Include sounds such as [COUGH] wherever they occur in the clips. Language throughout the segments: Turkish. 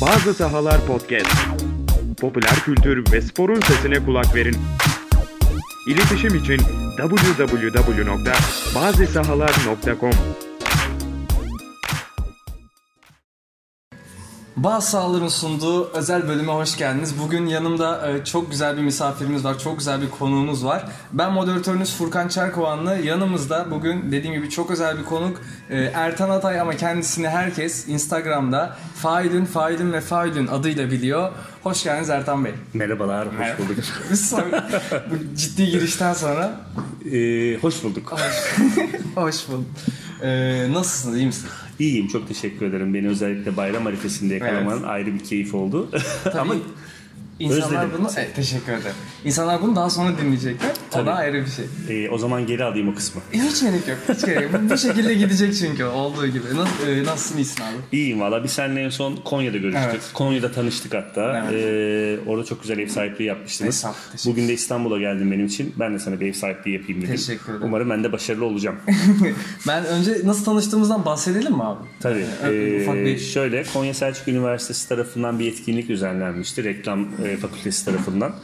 Bazı Sahalar Podcast. Popüler kültür ve sporun sesine kulak verin. İletişim için www.bazisahalar.com Bağ Sağlar'ın sunduğu özel bölüme hoş geldiniz. Bugün yanımda e, çok güzel bir misafirimiz var, çok güzel bir konuğumuz var. Ben moderatörünüz Furkan Çerkovanlı. Yanımızda bugün dediğim gibi çok özel bir konuk e, Ertan Atay ama kendisini herkes Instagram'da Failün, Failün ve Failün adıyla biliyor. Hoş geldiniz Ertan Bey. Merhabalar, hoş bulduk. Biz sonra- bu ciddi girişten sonra Ee, hoş bulduk. hoş [LAUGHS] bulduk. E, nasılsınız, iyi misiniz? İyiyim, çok teşekkür ederim. Beni özellikle bayram arifesinde yakalaman ayrı bir keyif oldu. [LAUGHS] Ama İnsanlar Özledim. bunu evet, teşekkür ederim. İnsanlar bunu daha sonra dinleyecekler. O Tabii. da ayrı bir şey. e, o zaman geri alayım o kısmı. Hiç gerek yok. Hiç gerek yok. Bu- şekilde gidecek çünkü olduğu gibi. Nasıl, e, nasılsın iyisin abi? İyiyim valla. Biz seninle en son Konya'da görüştük. Evet. Konya'da tanıştık hatta. Evet. Ee, orada çok güzel ev sahipliği yapmıştınız. Teşekkür Bugün de İstanbul'a geldin benim için. Ben de sana bir ev sahipliği yapayım dedim. Teşekkür ederim. Umarım ben de başarılı olacağım. [LAUGHS] Ben önce nasıl tanıştığımızdan bahsedelim mi abi? Tabii. Ee, ufak Ee, bir- Şöyle Konya Selçuk Üniversitesi tarafından bir etkinlik düzenlenmişti. Reklam e, fakültesi tarafından.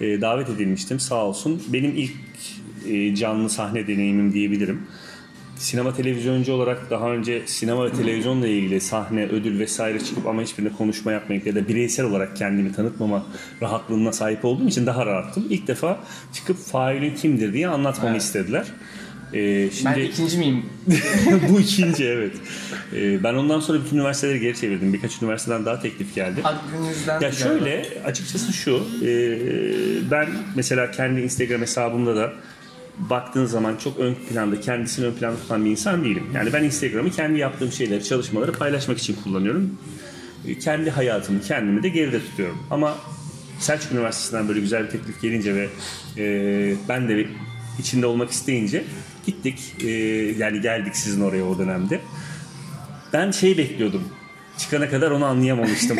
E, davet edilmiştim sağ olsun. Benim ilk e, canlı sahne deneyimim diyebilirim. Sinema televizyoncu olarak daha önce sinema ve televizyonla ilgili sahne, ödül vesaire çıkıp ama hiçbirine konuşma yapmayıp ya da bireysel olarak kendimi tanıtmama rahatlığına sahip olduğum için daha rahattım. İlk defa çıkıp failin kimdir diye anlatmamı Evet. istediler. E, şimdi... Ben ikinci miyim? [LAUGHS] Bu ikinci evet. Ee, ben ondan sonra bütün üniversiteleri geri çevirdim. Birkaç üniversiteden daha teklif geldi. Aklınızdan Ya şöyle açıkçası şu. e, ben mesela kendi Instagram hesabımda da baktığın zaman çok ön planda kendisini ön planda tutan bir insan değilim. Yani ben Instagram'ı kendi yaptığım şeyleri, çalışmaları paylaşmak için kullanıyorum. E, Kendi hayatımı, kendimi de geride tutuyorum. Ama Selçuk Üniversitesi'nden böyle güzel bir teklif gelince ve e, ben de içinde olmak isteyince gittik. E, yani geldik sizin oraya o dönemde. Ben şey bekliyordum. Çıkana kadar onu anlayamamıştım.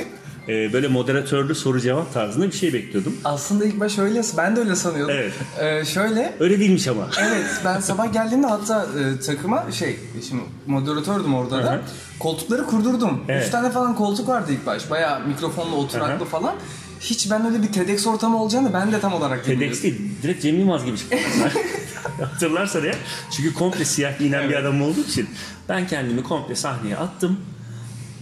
Ee, [LAUGHS] böyle moderatörlü soru cevap tarzında bir şey bekliyordum. Aslında ilk baş öyle, ben de öyle sanıyordum. Evet. Ee, şöyle, Öyle değilmiş ama. evet ben sabah geldiğimde hatta e, takıma şey, şimdi moderatördüm orada Hı da. Koltukları kurdurdum. Evet. Üç tane falan koltuk vardı ilk baş. Bayağı mikrofonla oturaklı hı. falan. Hiç ben öyle bir TEDx ortamı olacağını ben de tam olarak bilmiyordum. TEDx değil, direkt Cem Yılmaz gibi çıktı. [LAUGHS] Hatırlarsan ya. Çünkü komple siyah giyinen bir adam olduğu için ben kendimi komple sahneye attım.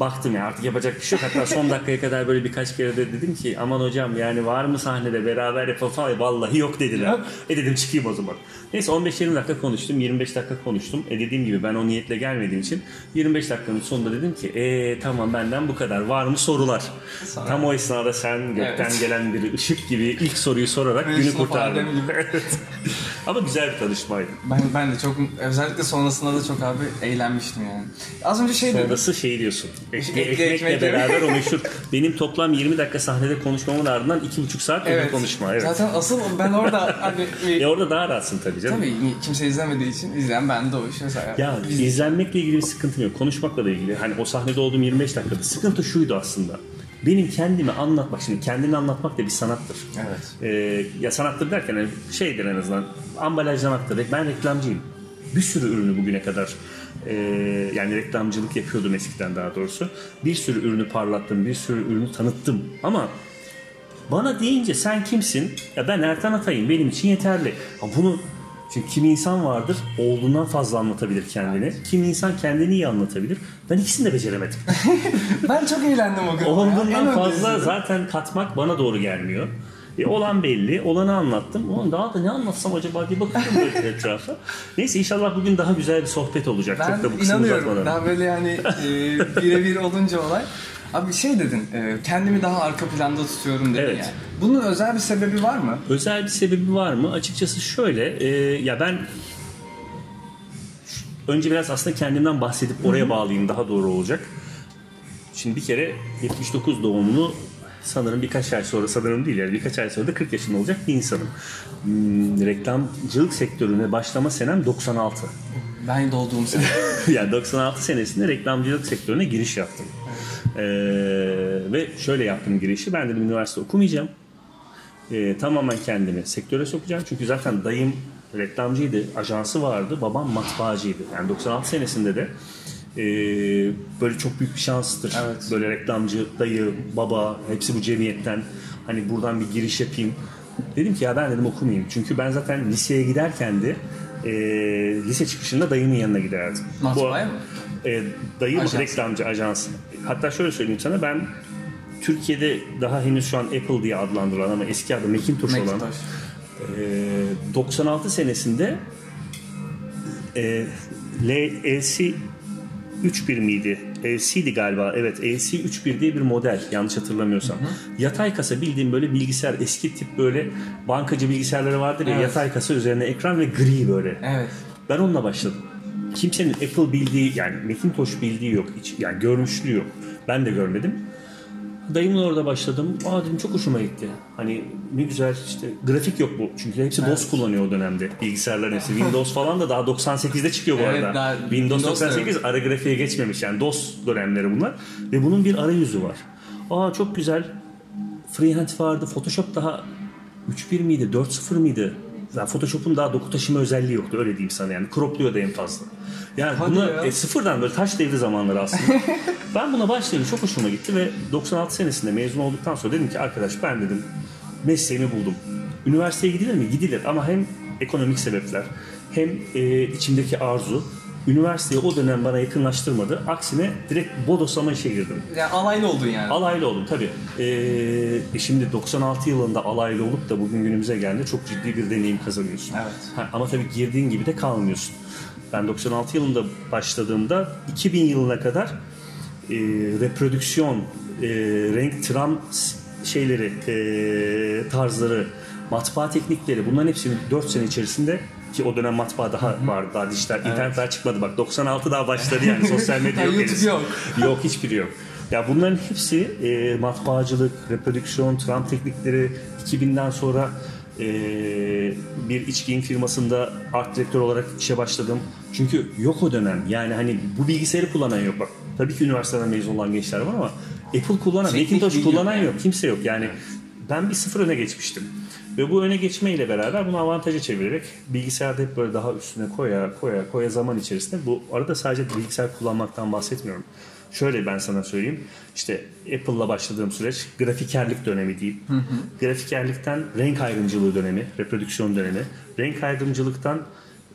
Baktım ya artık yapacak bir şey yok. Hatta son dakikaya kadar böyle birkaç kere de dedim ki aman hocam yani var mı sahnede beraber yapalım falan. Vallahi yok dediler. E dedim çıkayım o zaman. Neyse 15-20 dakika konuştum. 25 dakika konuştum. E dediğim gibi ben o niyetle gelmediğim için 25 dakikanın sonunda dedim ki e tamam benden bu kadar. Var mı sorular? Sonra- Tam o esnada sen gökten Evet. gelen bir ışık gibi ilk soruyu sorarak günü kurtardın. [LAUGHS] Evet. Ama güzel bir tanışmaydı. Ben, ben de çok özellikle sonrasında da çok abi eğlenmiştim yani. Az önce şey dedim. Sonrası şey diyorsun. Ekle, ekmekle ekmek, beraber o meşhur. Benim toplam 20 dakika sahnede konuşmamın ardından 2,5 saat evet. konuşma. Evet. Zaten asıl ben orada hani E orada daha rahatsın tabii canım. tabii kimse izlemediği için izleyen ben de o iş mesela. Ya Biz- izlenmekle ilgili bir sıkıntım yok. Konuşmakla da ilgili. Hani o sahnede olduğum 25 dakikada sıkıntı şuydu aslında. Benim kendimi anlatmak, şimdi kendini anlatmak da bir sanattır. Evet. Ee, ya sanattır derken hani şeydir en azından ambalajlamaktır. Ben reklamcıyım. Bir sürü ürünü bugüne kadar e, yani reklamcılık yapıyordum eskiden daha doğrusu. Bir sürü ürünü parlattım, bir sürü ürünü tanıttım. Ama bana deyince sen kimsin? Ya ben Ertan Atay'ım benim için yeterli. Ha bunu çünkü kimi insan vardır olduğundan fazla anlatabilir kendini. Kimi insan kendini iyi anlatabilir. Ben ikisini de beceremedim. [LAUGHS] Ben çok eğlendim o gün. Olduğundan fazla zaten katmak bana doğru gelmiyor. E, olan belli. Olanı anlattım. Ulan daha da ne anlatsam acaba diye bakıyorum böyle [LAUGHS] etrafa. Neyse inşallah bugün daha güzel bir sohbet olacak. Ben Çok da bu inanıyorum. Daha böyle yani e, birebir olunca olay. Abi şey dedin, e, kendimi daha arka planda tutuyorum dedin Evet. yani. Bunun özel bir sebebi var mı? Özel bir sebebi var mı? Açıkçası şöyle. e, ya ben önce biraz aslında kendimden bahsedip oraya bağlayayım daha doğru olacak. Şimdi bir kere 79 doğumlu sanırım birkaç ay sonra sanırım değil yani birkaç ay sonra da 40 yaşında olacak bir insanım. Hmm, reklamcılık sektörüne başlama senem 96. Ben doğduğum sene. [LAUGHS] yani 96 senesinde reklamcılık sektörüne giriş yaptım. Ee, ve şöyle yaptım girişi. Ben dedim üniversite okumayacağım. Ee, tamamen kendimi sektöre sokacağım. Çünkü zaten dayım reklamcıydı, ajansı vardı. Babam matbaacıydı. Yani 96 senesinde de Ee, böyle çok büyük bir şanstır. Evet. Böyle reklamcı, dayı, baba hepsi bu cemiyetten hani buradan bir giriş yapayım. Dedim ki ya ben dedim okumayayım. Çünkü ben zaten liseye giderken de e, lise çıkışında dayımın yanına giderdim. Matbaaya mı? E, dayım Ajans. reklamcı ajans. Hatta şöyle söyleyeyim sana ben Türkiye'de daha henüz şu an Apple diye adlandırılan ama eski adı Macintosh, olan Macintosh. ee, 96 senesinde e, LC 3.1 miydi? LC'di galiba. Evet LC 3.1 diye bir model yanlış hatırlamıyorsam. Yatay kasa bildiğim böyle bilgisayar eski tip böyle bankacı bilgisayarları vardır ya Evet. yatay kasa üzerine ekran ve gri böyle. Evet. Ben onunla başladım. Kimsenin Apple bildiği yani Macintosh bildiği yok. Hiç, yani görmüşlüğü yok. Ben de görmedim. Dayımla orada başladım. Aa dedim çok hoşuma gitti. Hani ne güzel işte grafik yok bu. Çünkü hepsi DOS kullanıyor o dönemde. Bilgisayarların hepsi. [LAUGHS] Windows falan da daha 98'de çıkıyor bu Evet, arada. daha Windows, Windows da 98 ara grafiğe geçmemiş. Yani DOS dönemleri bunlar. Ve bunun bir arayüzü var. Aa çok güzel. Freehand vardı. Photoshop daha 3.1 miydi? 4.0 mıydı? Yani Photoshop'un daha doku taşıma özelliği yoktu öyle diyeyim sana yani. Cropluyordu en fazla. Yani Hadi buna ya. e, sıfırdan böyle taş devri zamanları aslında. [LAUGHS] ben buna başlayınca çok hoşuma gitti ve 96 senesinde mezun olduktan sonra dedim ki arkadaş ben dedim mesleğimi buldum. Üniversiteye gidilir mi? Gidilir ama hem ekonomik sebepler hem e, içimdeki arzu üniversiteyi o dönem bana yakınlaştırmadı. Aksine direkt bodoslama işe girdim. Yani alaylı oldun yani. Alaylı oldum tabii. Ee, e şimdi 96 yılında alaylı olup da bugün günümüze geldi çok ciddi bir deneyim kazanıyorsun. Evet. Ha, ama tabii girdiğin gibi de kalmıyorsun. Ben 96 yılında başladığımda 2000 yılına kadar e, reprodüksiyon, e, renk tram şeyleri, e, tarzları, matbaa teknikleri bunların hepsini 4 sene içerisinde ki o dönem matbaa daha vardı, daha dijital, internet daha çıkmadı bak 96 daha başladı yani [LAUGHS] sosyal medya yok YouTube yok. Yok hiçbiri yok. Ya bunların hepsi e, matbaacılık, reprodüksiyon, tram teknikleri 2000'den sonra e, bir iç giyim firmasında art direktör olarak işe başladım. Çünkü yok o dönem. Yani hani bu bilgisayarı kullanan yok. Bak tabii ki üniversiteden mezun olan gençler var ama Apple kullanan, Macintosh kullanan yok yok. Kimse yok. Yani ben bir sıfır öne geçmiştim. Ve bu öne geçmeyle beraber bunu avantaja çevirerek bilgisayarda hep böyle daha üstüne koya koya koya zaman içerisinde bu arada sadece bilgisayar kullanmaktan bahsetmiyorum. Şöyle ben sana söyleyeyim. İşte Apple'la başladığım süreç grafikerlik dönemi değil. Grafikerlikten renk ayrımcılığı dönemi, reprodüksiyon dönemi. Renk ayrımcılıktan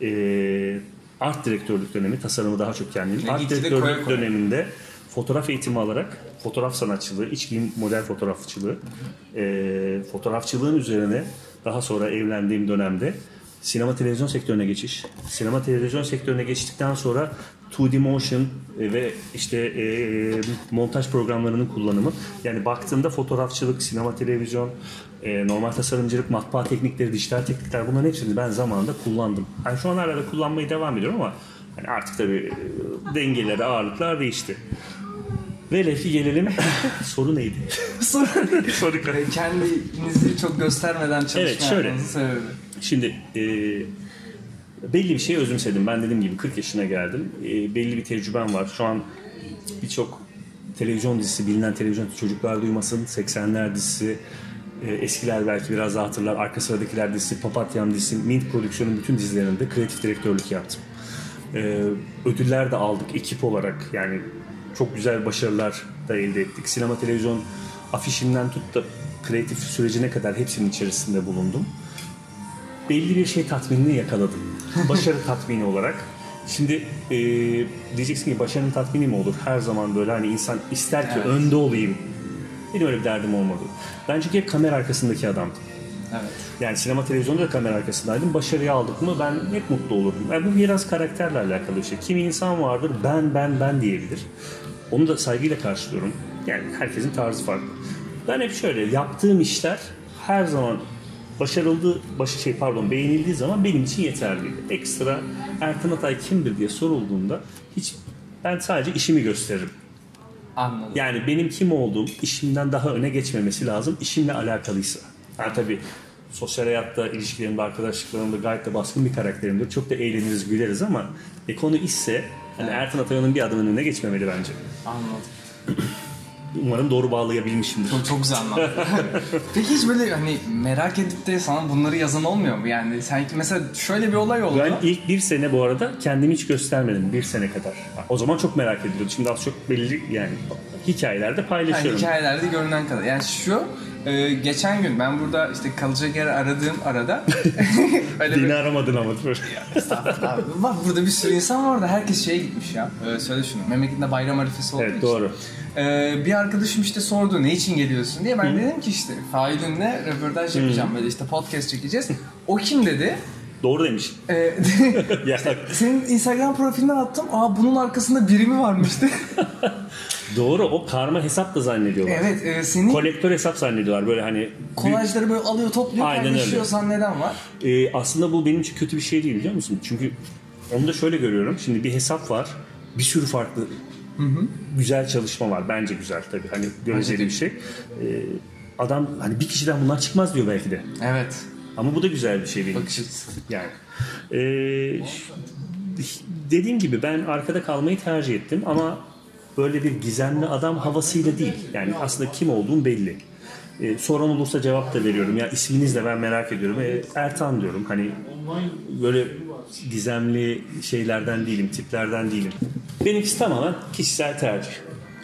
eee, art direktörlük dönemi, tasarımı daha çok kendim. Art direktörlük koya koya. döneminde fotoğraf eğitimi alarak fotoğraf sanatçılığı, iç giyim model fotoğrafçılığı, eee, fotoğrafçılığın üzerine daha sonra evlendiğim dönemde sinema televizyon sektörüne geçiş. Sinema televizyon sektörüne geçtikten sonra 2D motion e, ve işte e, montaj programlarının kullanımı. Yani baktığında fotoğrafçılık, sinema televizyon, e, normal tasarımcılık, matbaa teknikleri, dijital teknikler bunların hepsini ben zamanında kullandım. Yani şu an hala da kullanmaya devam ediyorum ama hani artık tabii e, dengeler, ağırlıklar değişti. Velev ki gelelim. [LAUGHS] Soru neydi? Sonra [LAUGHS] Soru kendinizi çok göstermeden Evet, şöyle. sebebi. Şimdi e, belli bir şeyi özümsedim. Ben dediğim gibi 40 yaşına geldim. E, belli bir tecrübem var. Şu an birçok televizyon dizisi, bilinen televizyon çocuklar duymasın. 80'ler dizisi, e, eskiler belki biraz daha hatırlar. Arka sıradakiler dizisi, Papatyam dizisi, Mint Prodüksiyon'un bütün dizilerinde kreatif direktörlük yaptım. E, ödüller de aldık ekip olarak. Yani çok güzel başarılar da elde ettik. Sinema, televizyon afişinden tut da kreatif sürecine kadar hepsinin içerisinde bulundum belli bir şey tatminini yakaladım. [LAUGHS] Başarı tatmini olarak. Şimdi e, diyeceksin ki başarının tatmini mi olur? Her zaman böyle hani insan ister ki Evet. önde olayım. Benim öyle bir derdim olmadı. Ben çünkü hep kamera arkasındaki adamdım. Evet. Yani sinema televizyonda da kamera arkasındaydım. Başarıyı aldık mı ben hep mutlu olurdum. Yani bu biraz karakterle alakalı bir şey. Kimi insan vardır ben ben ben diyebilir. Onu da saygıyla karşılıyorum. Yani herkesin tarzı farklı. Ben hep şöyle yaptığım işler her zaman başarıldı, başı şey pardon beğenildiği zaman benim için yeterliydi. Ekstra Ertan Atay kimdir diye sorulduğunda hiç ben sadece işimi gösteririm. Anladım. Yani benim kim olduğum işimden daha öne geçmemesi lazım işimle alakalıysa. Yani tabii sosyal hayatta, ilişkilerimde, arkadaşlıklarımda gayet de baskın bir karakterimdir. Çok da eğleniriz, güleriz ama e, konu işse hani Ertan Atayan'ın bir adım önüne geçmemeli bence. Anladım. [CLEARS THROAT] umarım doğru bağlayabilmişimdir. Çok, çok güzel anlattın. [LAUGHS] Peki hiç böyle hani merak edip de sana bunları yazan olmuyor mu? Yani sanki mesela şöyle bir olay oldu. Ben ilk bir sene bu arada kendimi hiç göstermedim bir sene kadar. O zaman çok merak ediyordum. Şimdi az çok belli yani hikayelerde Yani paylaşıyorum. hikayelerde görünen kadar. Yani şu e, geçen gün ben burada işte kalacak yer aradığım arada [LAUGHS] öyle bir Beni aramadın ama. Estağfurullah abi. Bak burada bir sürü insan var da herkes şeye gitmiş ya. Ee, söyle şunu. Memleketinde bayram arifesi olduğu Evet, için. doğru. Ee, bir arkadaşım işte sordu ne için geliyorsun diye. Ben dedim ki işte Fail'inle röportaj yapacağım böyle işte podcast çekeceğiz. O kim dedi? Doğru demiş. Ee, [LAUGHS] ya, senin Instagram profilinden attım. Aa bunun arkasında biri mi varmıştı? [LAUGHS] doğru o karma hesap da zannediyorlar. evet e, senin Kolektör hesap zannediyorlar böyle hani. kolajları böyle alıyor topluyor Aynen paylaşıyor zanneden var. Ee, aslında bu benim için kötü bir şey değil biliyor musun? Çünkü onu da şöyle görüyorum. Şimdi bir hesap var. Bir sürü farklı güzel çalışma var. Bence güzel tabii. Hani göreceli bir şey. Ee, adam hani bir kişiden bunlar çıkmaz diyor belki de. Evet. Ama bu da güzel bir şey benim Bakış açısı. Yani. Ee, dediğim gibi ben arkada kalmayı tercih ettim ama böyle bir gizemli adam havasıyla değil. Yani aslında kim olduğum belli. Ee, soran olursa cevap da veriyorum. Ya isminiz de ben merak ediyorum. Ee, Ertan diyorum. Hani böyle gizemli şeylerden değilim, tiplerden değilim. Benimkisi tamamen kişisel tercih.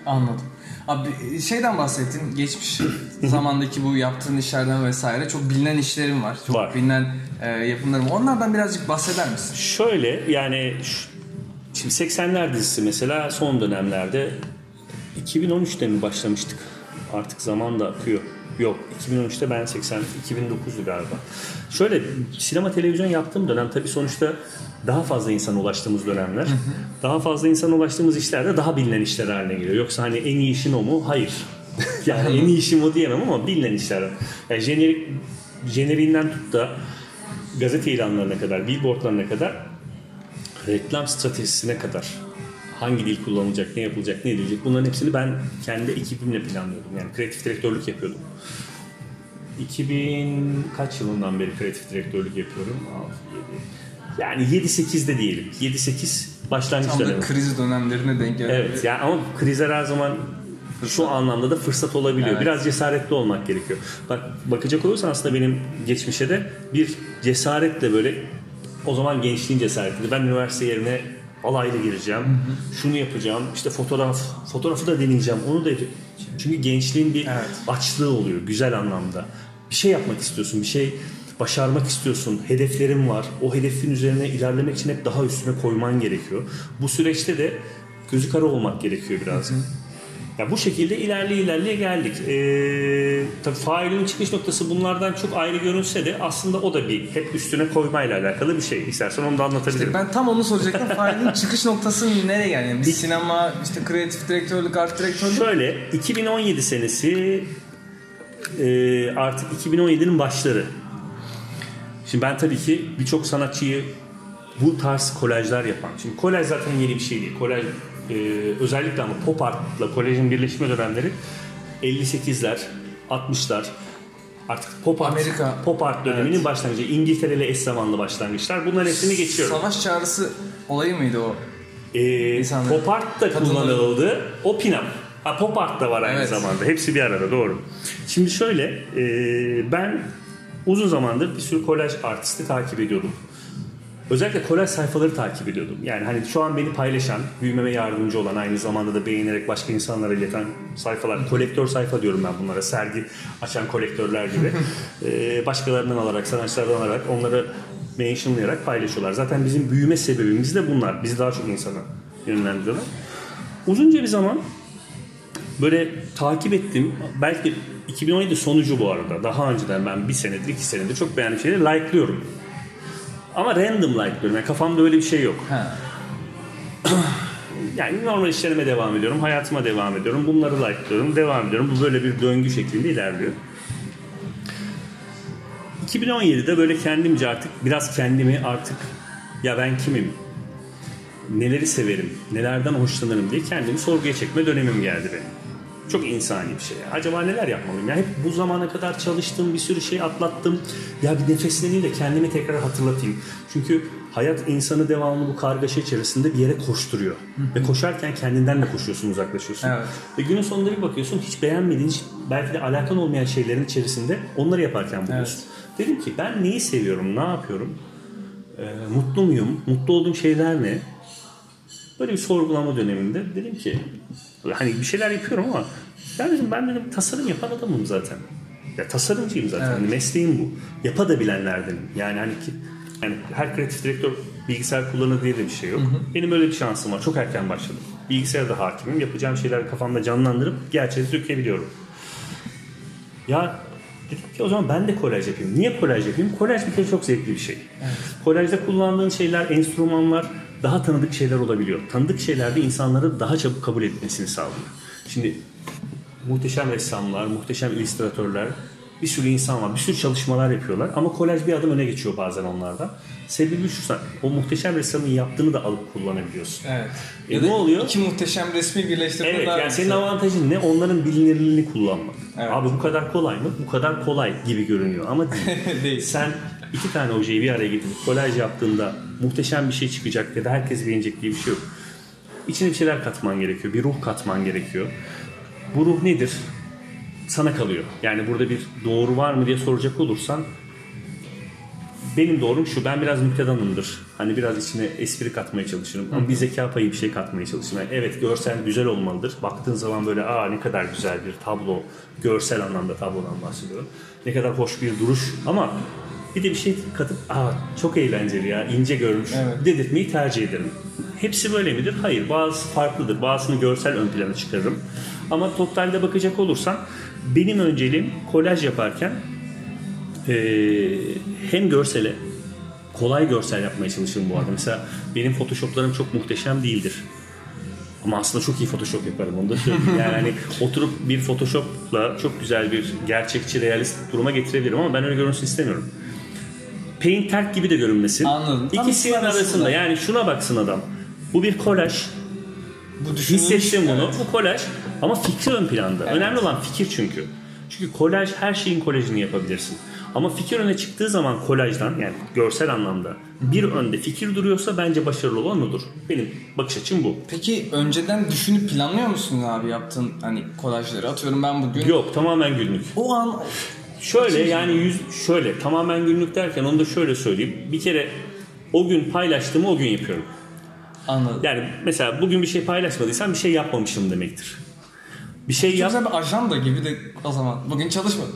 Anladım. Abi şeyden bahsettin. Geçmiş zamandaki bu yaptığın işlerden vesaire çok bilinen işlerin var. Çok Var. bilinen e, yapımlarım. Onlardan birazcık bahseder misin? Şöyle yani şimdi 80'ler dizisi mesela son dönemlerde 2013'te mi başlamıştık? Artık zaman da akıyor. Yok 2013'te ben 80 2009'du galiba. Şöyle sinema televizyon yaptığım dönem tabii sonuçta daha fazla insana ulaştığımız dönemler. Daha fazla insana ulaştığımız işlerde daha bilinen işler haline geliyor. Yoksa hani en iyi işin o mu? Hayır. [LAUGHS] yani en iyi işim o diyemem ama bilinen işler. Yani jenerik, jeneriğinden tut da gazete ilanlarına kadar, billboardlarına kadar reklam stratejisine kadar hangi dil kullanılacak, ne yapılacak, ne edilecek bunların hepsini ben kendi ekibimle planlıyordum. Yani kreatif direktörlük yapıyordum. 2000 kaç yılından beri kreatif direktörlük yapıyorum? 6, 7. Yani 7-8'de diyelim. 7-8 başlangıç Tam da dönemi. kriz dönemlerine denk gelen. Evet yani ama krizler her zaman şu anlamda da fırsat olabiliyor. Evet. Biraz cesaretli olmak gerekiyor. Bak bakacak olursan aslında benim geçmişe de bir cesaretle böyle o zaman gençliğin cesaretiydi. Ben üniversite yerine alayla gireceğim. Şunu yapacağım. İşte fotoğraf fotoğrafı da deneyeceğim. Onu da çünkü gençliğin bir Evet. açlığı oluyor güzel anlamda. Bir şey yapmak istiyorsun. Bir şey başarmak istiyorsun. Hedeflerin var. O hedefin üzerine ilerlemek için hep daha üstüne koyman gerekiyor. Bu süreçte de gözü kara olmak gerekiyor biraz. Ya bu şekilde ilerleye ilerleye geldik. Ee, tabii failin çıkış noktası bunlardan çok ayrı görünse de aslında o da bir hep üstüne koymayla alakalı bir şey. İstersen onu da anlatabilirim. Ben tam onu soracaktım. [LAUGHS] Failin çıkış noktası nereye yani? yani? Bir sinema, işte kreatif direktörlük, art direktörlük. Şöyle 2017 senesi e, artık 2017'nin başları. Şimdi ben tabii ki birçok sanatçıyı bu tarz kolajlar yapan. Şimdi kolaj zaten yeni bir şey değil. Kolaj e, özellikle ama pop artla kolajın birleşme dönemleri 58'ler, 60'lar artık pop art, Amerika. pop art döneminin başlangıcı. İngiltere ile eş zamanlı başlangıçlar. Bunların hepsini geçiyorum. Savaş çağrısı olayı mıydı o? Ee, İnsanlar- pop art da kullanıldı. O pinap. Ha, pop art da var aynı Evet. zamanda. Hepsi bir arada doğru. Şimdi şöyle e, ben uzun zamandır bir sürü kolaj artisti takip ediyordum. Özellikle kolaj sayfaları takip ediyordum. Yani hani şu an beni paylaşan, büyümeme yardımcı olan, aynı zamanda da beğenerek başka insanlara ileten sayfalar. Kolektör sayfa diyorum ben bunlara. Sergi açan kolektörler gibi. [LAUGHS] Ee, başkalarından alarak, sanatçılardan alarak onları mentionlayarak paylaşıyorlar. Zaten bizim büyüme sebebimiz de bunlar. Bizi daha çok insana yönlendiriyorlar. Uzunca bir zaman böyle takip ettim. Belki 2017 sonucu bu arada. Daha önceden ben bir senedir, iki senedir çok beğendiğim şeyleri like'lıyorum. Ama random like'lıyorum. Yani kafamda öyle bir şey yok. Ha. [CLEARS THROAT] Yani normal işlerime devam ediyorum. Hayatıma devam ediyorum. Bunları like'lıyorum. Devam ediyorum. Bu böyle bir döngü şeklinde ilerliyor. 2017'de böyle kendimce artık biraz kendimi artık ya ben kimim? Neleri severim? Nelerden hoşlanırım diye kendimi sorguya çekme dönemim geldi benim. Çok insani bir şey. Acaba neler yapmalıyım? Ya hep bu zamana kadar çalıştığım bir sürü şey atlattım. Ya bir nefesleneyim de kendimi tekrar hatırlatayım. Çünkü hayat insanı devamlı bu kargaşa içerisinde bir yere koşturuyor. Ve koşarken kendinden de koşuyorsun, uzaklaşıyorsun. Evet. Ve günün sonunda bir bakıyorsun hiç beğenmediğin, hiç belki de alakan olmayan şeylerin içerisinde onları yaparken buluyorsun. Dedim ki ben neyi seviyorum, ne yapıyorum? Ee, mutlu muyum? Mutlu olduğum şeyler ne? Böyle bir sorgulama döneminde dedim ki hani bir şeyler yapıyorum ama ben dedim ben dedim tasarım yapan adamım zaten. Ya tasarımcıyım zaten. Evet. Hani mesleğim bu. Yapa da bilenlerdenim. Yani hani ki yani her kreatif direktör bilgisayar kullanır diye de bir şey yok. Benim öyle bir şansım var. Çok erken başladım. Bilgisayarda hakimim. Yapacağım şeyler kafamda canlandırıp gerçeğe dökebiliyorum. Ya dedim ki o zaman ben de kolaj yapayım. Niye kolaj yapayım? Kolaj bir kere çok zevkli bir şey. Kolajda kullandığın şeyler, enstrümanlar daha tanıdık şeyler olabiliyor. Tanıdık şeylerde insanları daha çabuk kabul etmesini sağlıyor. Şimdi muhteşem ressamlar, muhteşem illüstratörler, bir sürü insan var, bir sürü çalışmalar yapıyorlar ama kolaj bir adım öne geçiyor bazen onlarda. Sebebi şu, o muhteşem ressamın yaptığını da alıp kullanabiliyorsun. Evet. E Ya ne oluyor? İki muhteşem resmi birleştirme Evet yani senin avantajın ne? Onların bilinirliğini kullanmak. Evet. Abi bu kadar kolay mı? Bu kadar kolay gibi görünüyor ama değil. [LAUGHS] Değil. Sen iki tane ojeyi bir araya getirip kolaj yaptığında muhteşem bir şey çıkacak ya da herkes beğenecek diye bir şey yok. İçine bir şeyler katman gerekiyor. Bir ruh katman gerekiyor. Bu ruh nedir? Sana kalıyor. Yani burada bir doğru var mı diye soracak olursan benim doğrum şu. Ben biraz müktedanımdır. Hani biraz içine espri katmaya çalışırım. Ama bir zeka payı bir şey katmaya çalışırım. Yani evet görsel güzel olmalıdır. Baktığın zaman böyle aa ne kadar güzel bir tablo. Görsel anlamda tablodan bahsediyorum. Ne kadar hoş bir duruş. Ama bir de bir şey katıp aa çok eğlenceli ya ince görmüş Evet. dedirtmeyi tercih ederim. Hepsi böyle midir? Hayır. Bazı farklıdır. Bazısını görsel ön plana çıkarırım. Ama totalde bakacak olursan benim önceliğim kolaj yaparken ee, hem görsele kolay görsel yapmaya çalışırım bu arada. Mesela benim photoshoplarım çok muhteşem değildir. Ama aslında çok iyi photoshop yaparım onu da söyleyeyim. Yani hani oturup bir photoshopla çok güzel bir gerçekçi realist duruma getirebilirim ama ben öyle görünsün istemiyorum. Paint terk gibi de görünmesin. Anladım. İkisinin ikisi arasında. yani şuna baksın adam. Bu bir kolaj. Bu. Hissettim bunu. Evet. Bu kolaj ama fikri ön planda. Önemli olan fikir çünkü. Çünkü kolaj her şeyin kolajını yapabilirsin. Ama fikir öne çıktığı zaman kolajdan yani görsel anlamda bir önde fikir duruyorsa bence başarılı olan odur. Benim bakış açım bu. Peki önceden düşünüp planlıyor musun abi yaptığın hani kolajları? Atıyorum ben bugün Yok tamamen günlük. o an Şöyle yani yüz şöyle tamamen günlük derken onu da şöyle söyleyeyim. Bir kere o gün paylaştığımı o gün yapıyorum. anladım. Yani mesela bugün bir şey paylaşmadıysam bir şey yapmamışım demektir. Bir şey yap bir ajanda gibi de o zaman. Bugün çalışmadım.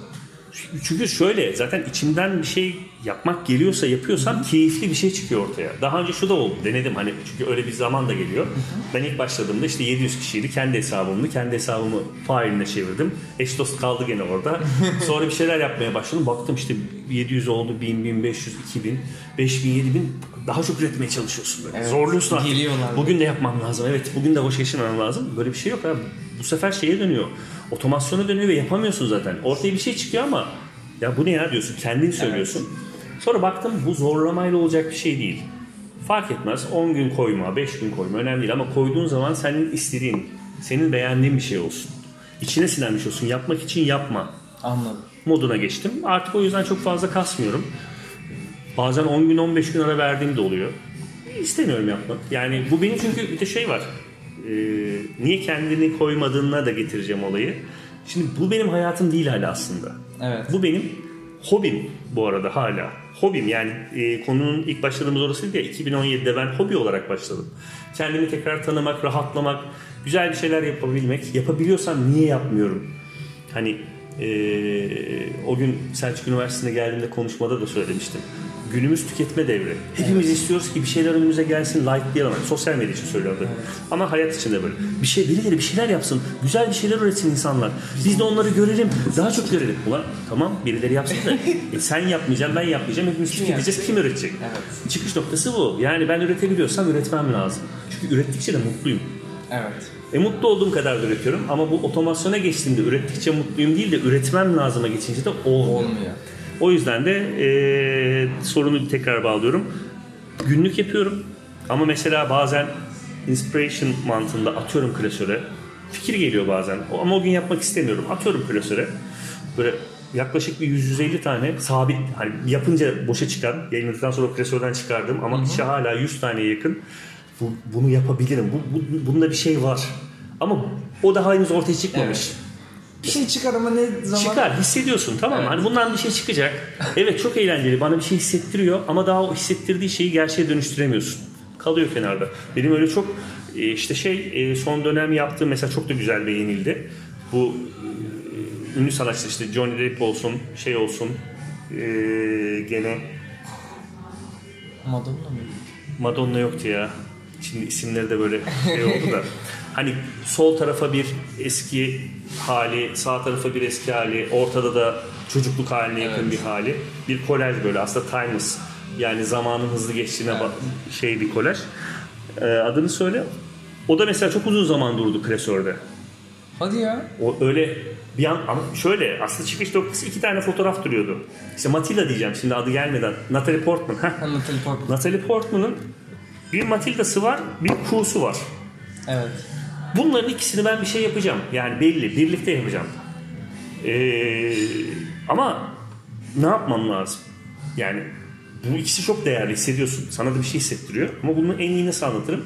Çünkü şöyle zaten içimden bir şey yapmak geliyorsa yapıyorsam keyifli bir şey çıkıyor ortaya. Daha önce şu da oldu denedim hani çünkü öyle bir zaman da geliyor. Ben ilk başladığımda işte 700 kişiydi kendi hesabımdı. Kendi hesabımı failine çevirdim. Eş dost kaldı gene orada. [LAUGHS] Sonra bir şeyler yapmaya başladım. Baktım işte 700 oldu 1000, 1500, 2000, 5000, 7000 daha çok üretmeye çalışıyorsun böyle. Evet, Zorluyorsun artık. geliyorlar. Bugün de yapmam lazım. Evet bugün de boş geçirmem lazım. Böyle bir şey yok abi. Bu sefer şeye dönüyor. Otomasyona dönüyor ve yapamıyorsun zaten. Ortaya bir şey çıkıyor ama ya bu ne ya diyorsun. Kendin söylüyorsun. Sonra baktım bu zorlamayla olacak bir şey değil. Fark etmez 10 gün koyma, 5 gün koyma önemli değil ama koyduğun zaman senin istediğin, senin beğendiğin bir şey olsun. İçine sinen bir şey olsun. Yapmak için yapma Anladım. moduna geçtim. Artık o yüzden çok fazla kasmıyorum. Bazen 10 gün 15 gün ara verdiğim de oluyor. İstemiyorum yapmak. Yani bu benim çünkü bir de şey var. Ee, niye kendini koymadığına da getireceğim olayı. Şimdi bu benim hayatım değil hala aslında. Evet. Bu benim hobim bu arada hala. Hobim yani e, konunun ilk başladığımız orasıydı ya 2017'de ben hobi olarak başladım. Kendimi tekrar tanımak, rahatlamak, güzel bir şeyler yapabilmek. Yapabiliyorsam niye yapmıyorum? Hani e, o gün Selçuk Üniversitesi'ne geldiğimde konuşmada da söylemiştim. Günümüz tüketme devri. Hepimiz istiyoruz ki bir şeyler önümüze gelsin, likelayalım. Yani sosyal medya için söylüyorum. Ama hayat için de böyle. Bir şey, birileri bir şeyler yapsın. Güzel bir şeyler üretsin insanlar. Biz de onları görelim. Daha çok görelim. Ulan tamam birileri yapsın da [LAUGHS] e, sen yapmayacaksın, ben yapmayacağım. Hepimiz tüketeceğiz. Kim üretecek? Evet. Çıkış noktası bu. Yani ben üretebiliyorsam üretmem lazım. Çünkü ürettikçe de mutluyum. Evet. E mutlu olduğum kadar da üretiyorum ama bu otomasyona geçtiğimde ürettikçe mutluyum değil de üretmem lazıma geçince de olmuyor. Olmuyor. O yüzden de e, sorunu tekrar bağlıyorum. Günlük yapıyorum ama mesela bazen inspiration mantığında atıyorum klasöre. Fikir geliyor bazen ama o gün yapmak istemiyorum. Atıyorum klasöre. Böyle yaklaşık bir 150 tane sabit hani yapınca boşa çıkan yayınladıktan sonra klasörden çıkardım ama içi hala 100 taneye yakın bu, bunu yapabilirim. Bu, bu, bunda bir şey var. Ama o daha henüz ortaya çıkmamış. Evet. Bir şey çıkar ama ne zaman? Çıkar hissediyorsun tamam mı? Evet. Hani bundan bir şey çıkacak. Evet çok eğlenceli bana bir şey hissettiriyor ama daha o hissettirdiği şeyi gerçeğe dönüştüremiyorsun. Kalıyor kenarda. Benim öyle çok e, işte şey e, son dönem yaptığım mesela çok da güzel beğenildi. Bu e, ünlü sanatçı işte Johnny Depp olsun şey olsun gene Madonna mı? Madonna yoktu ya. Şimdi isimleri de böyle şey oldu da. [LAUGHS] Hani sol tarafa bir eski hali, sağ tarafa bir eski hali, ortada da çocukluk haline yakın Evet. bir hali. Bir kolaj böyle aslında timeless. Yani zamanın hızlı geçtiğine Evet. şey bir kolaj. Ee, adını söyle. O da mesela çok uzun zaman durdu klasörde. Hadi ya. O öyle bir an ama şöyle aslında çıkış noktası iki tane fotoğraf duruyordu. İşte Matilda diyeceğim şimdi adı gelmeden. Natalie Portman. Heh. Natalie Portman. Natalie Portman'ın bir Matilda'sı var, bir Q'su var. Evet. Bunların ikisini ben bir şey yapacağım. Yani belli, birlikte yapacağım. Ee, ama ne yapmam lazım? Yani bu ikisi çok değerli hissediyorsun. Sana da bir şey hissettiriyor. Ama bunu en iyi nasıl anlatırım?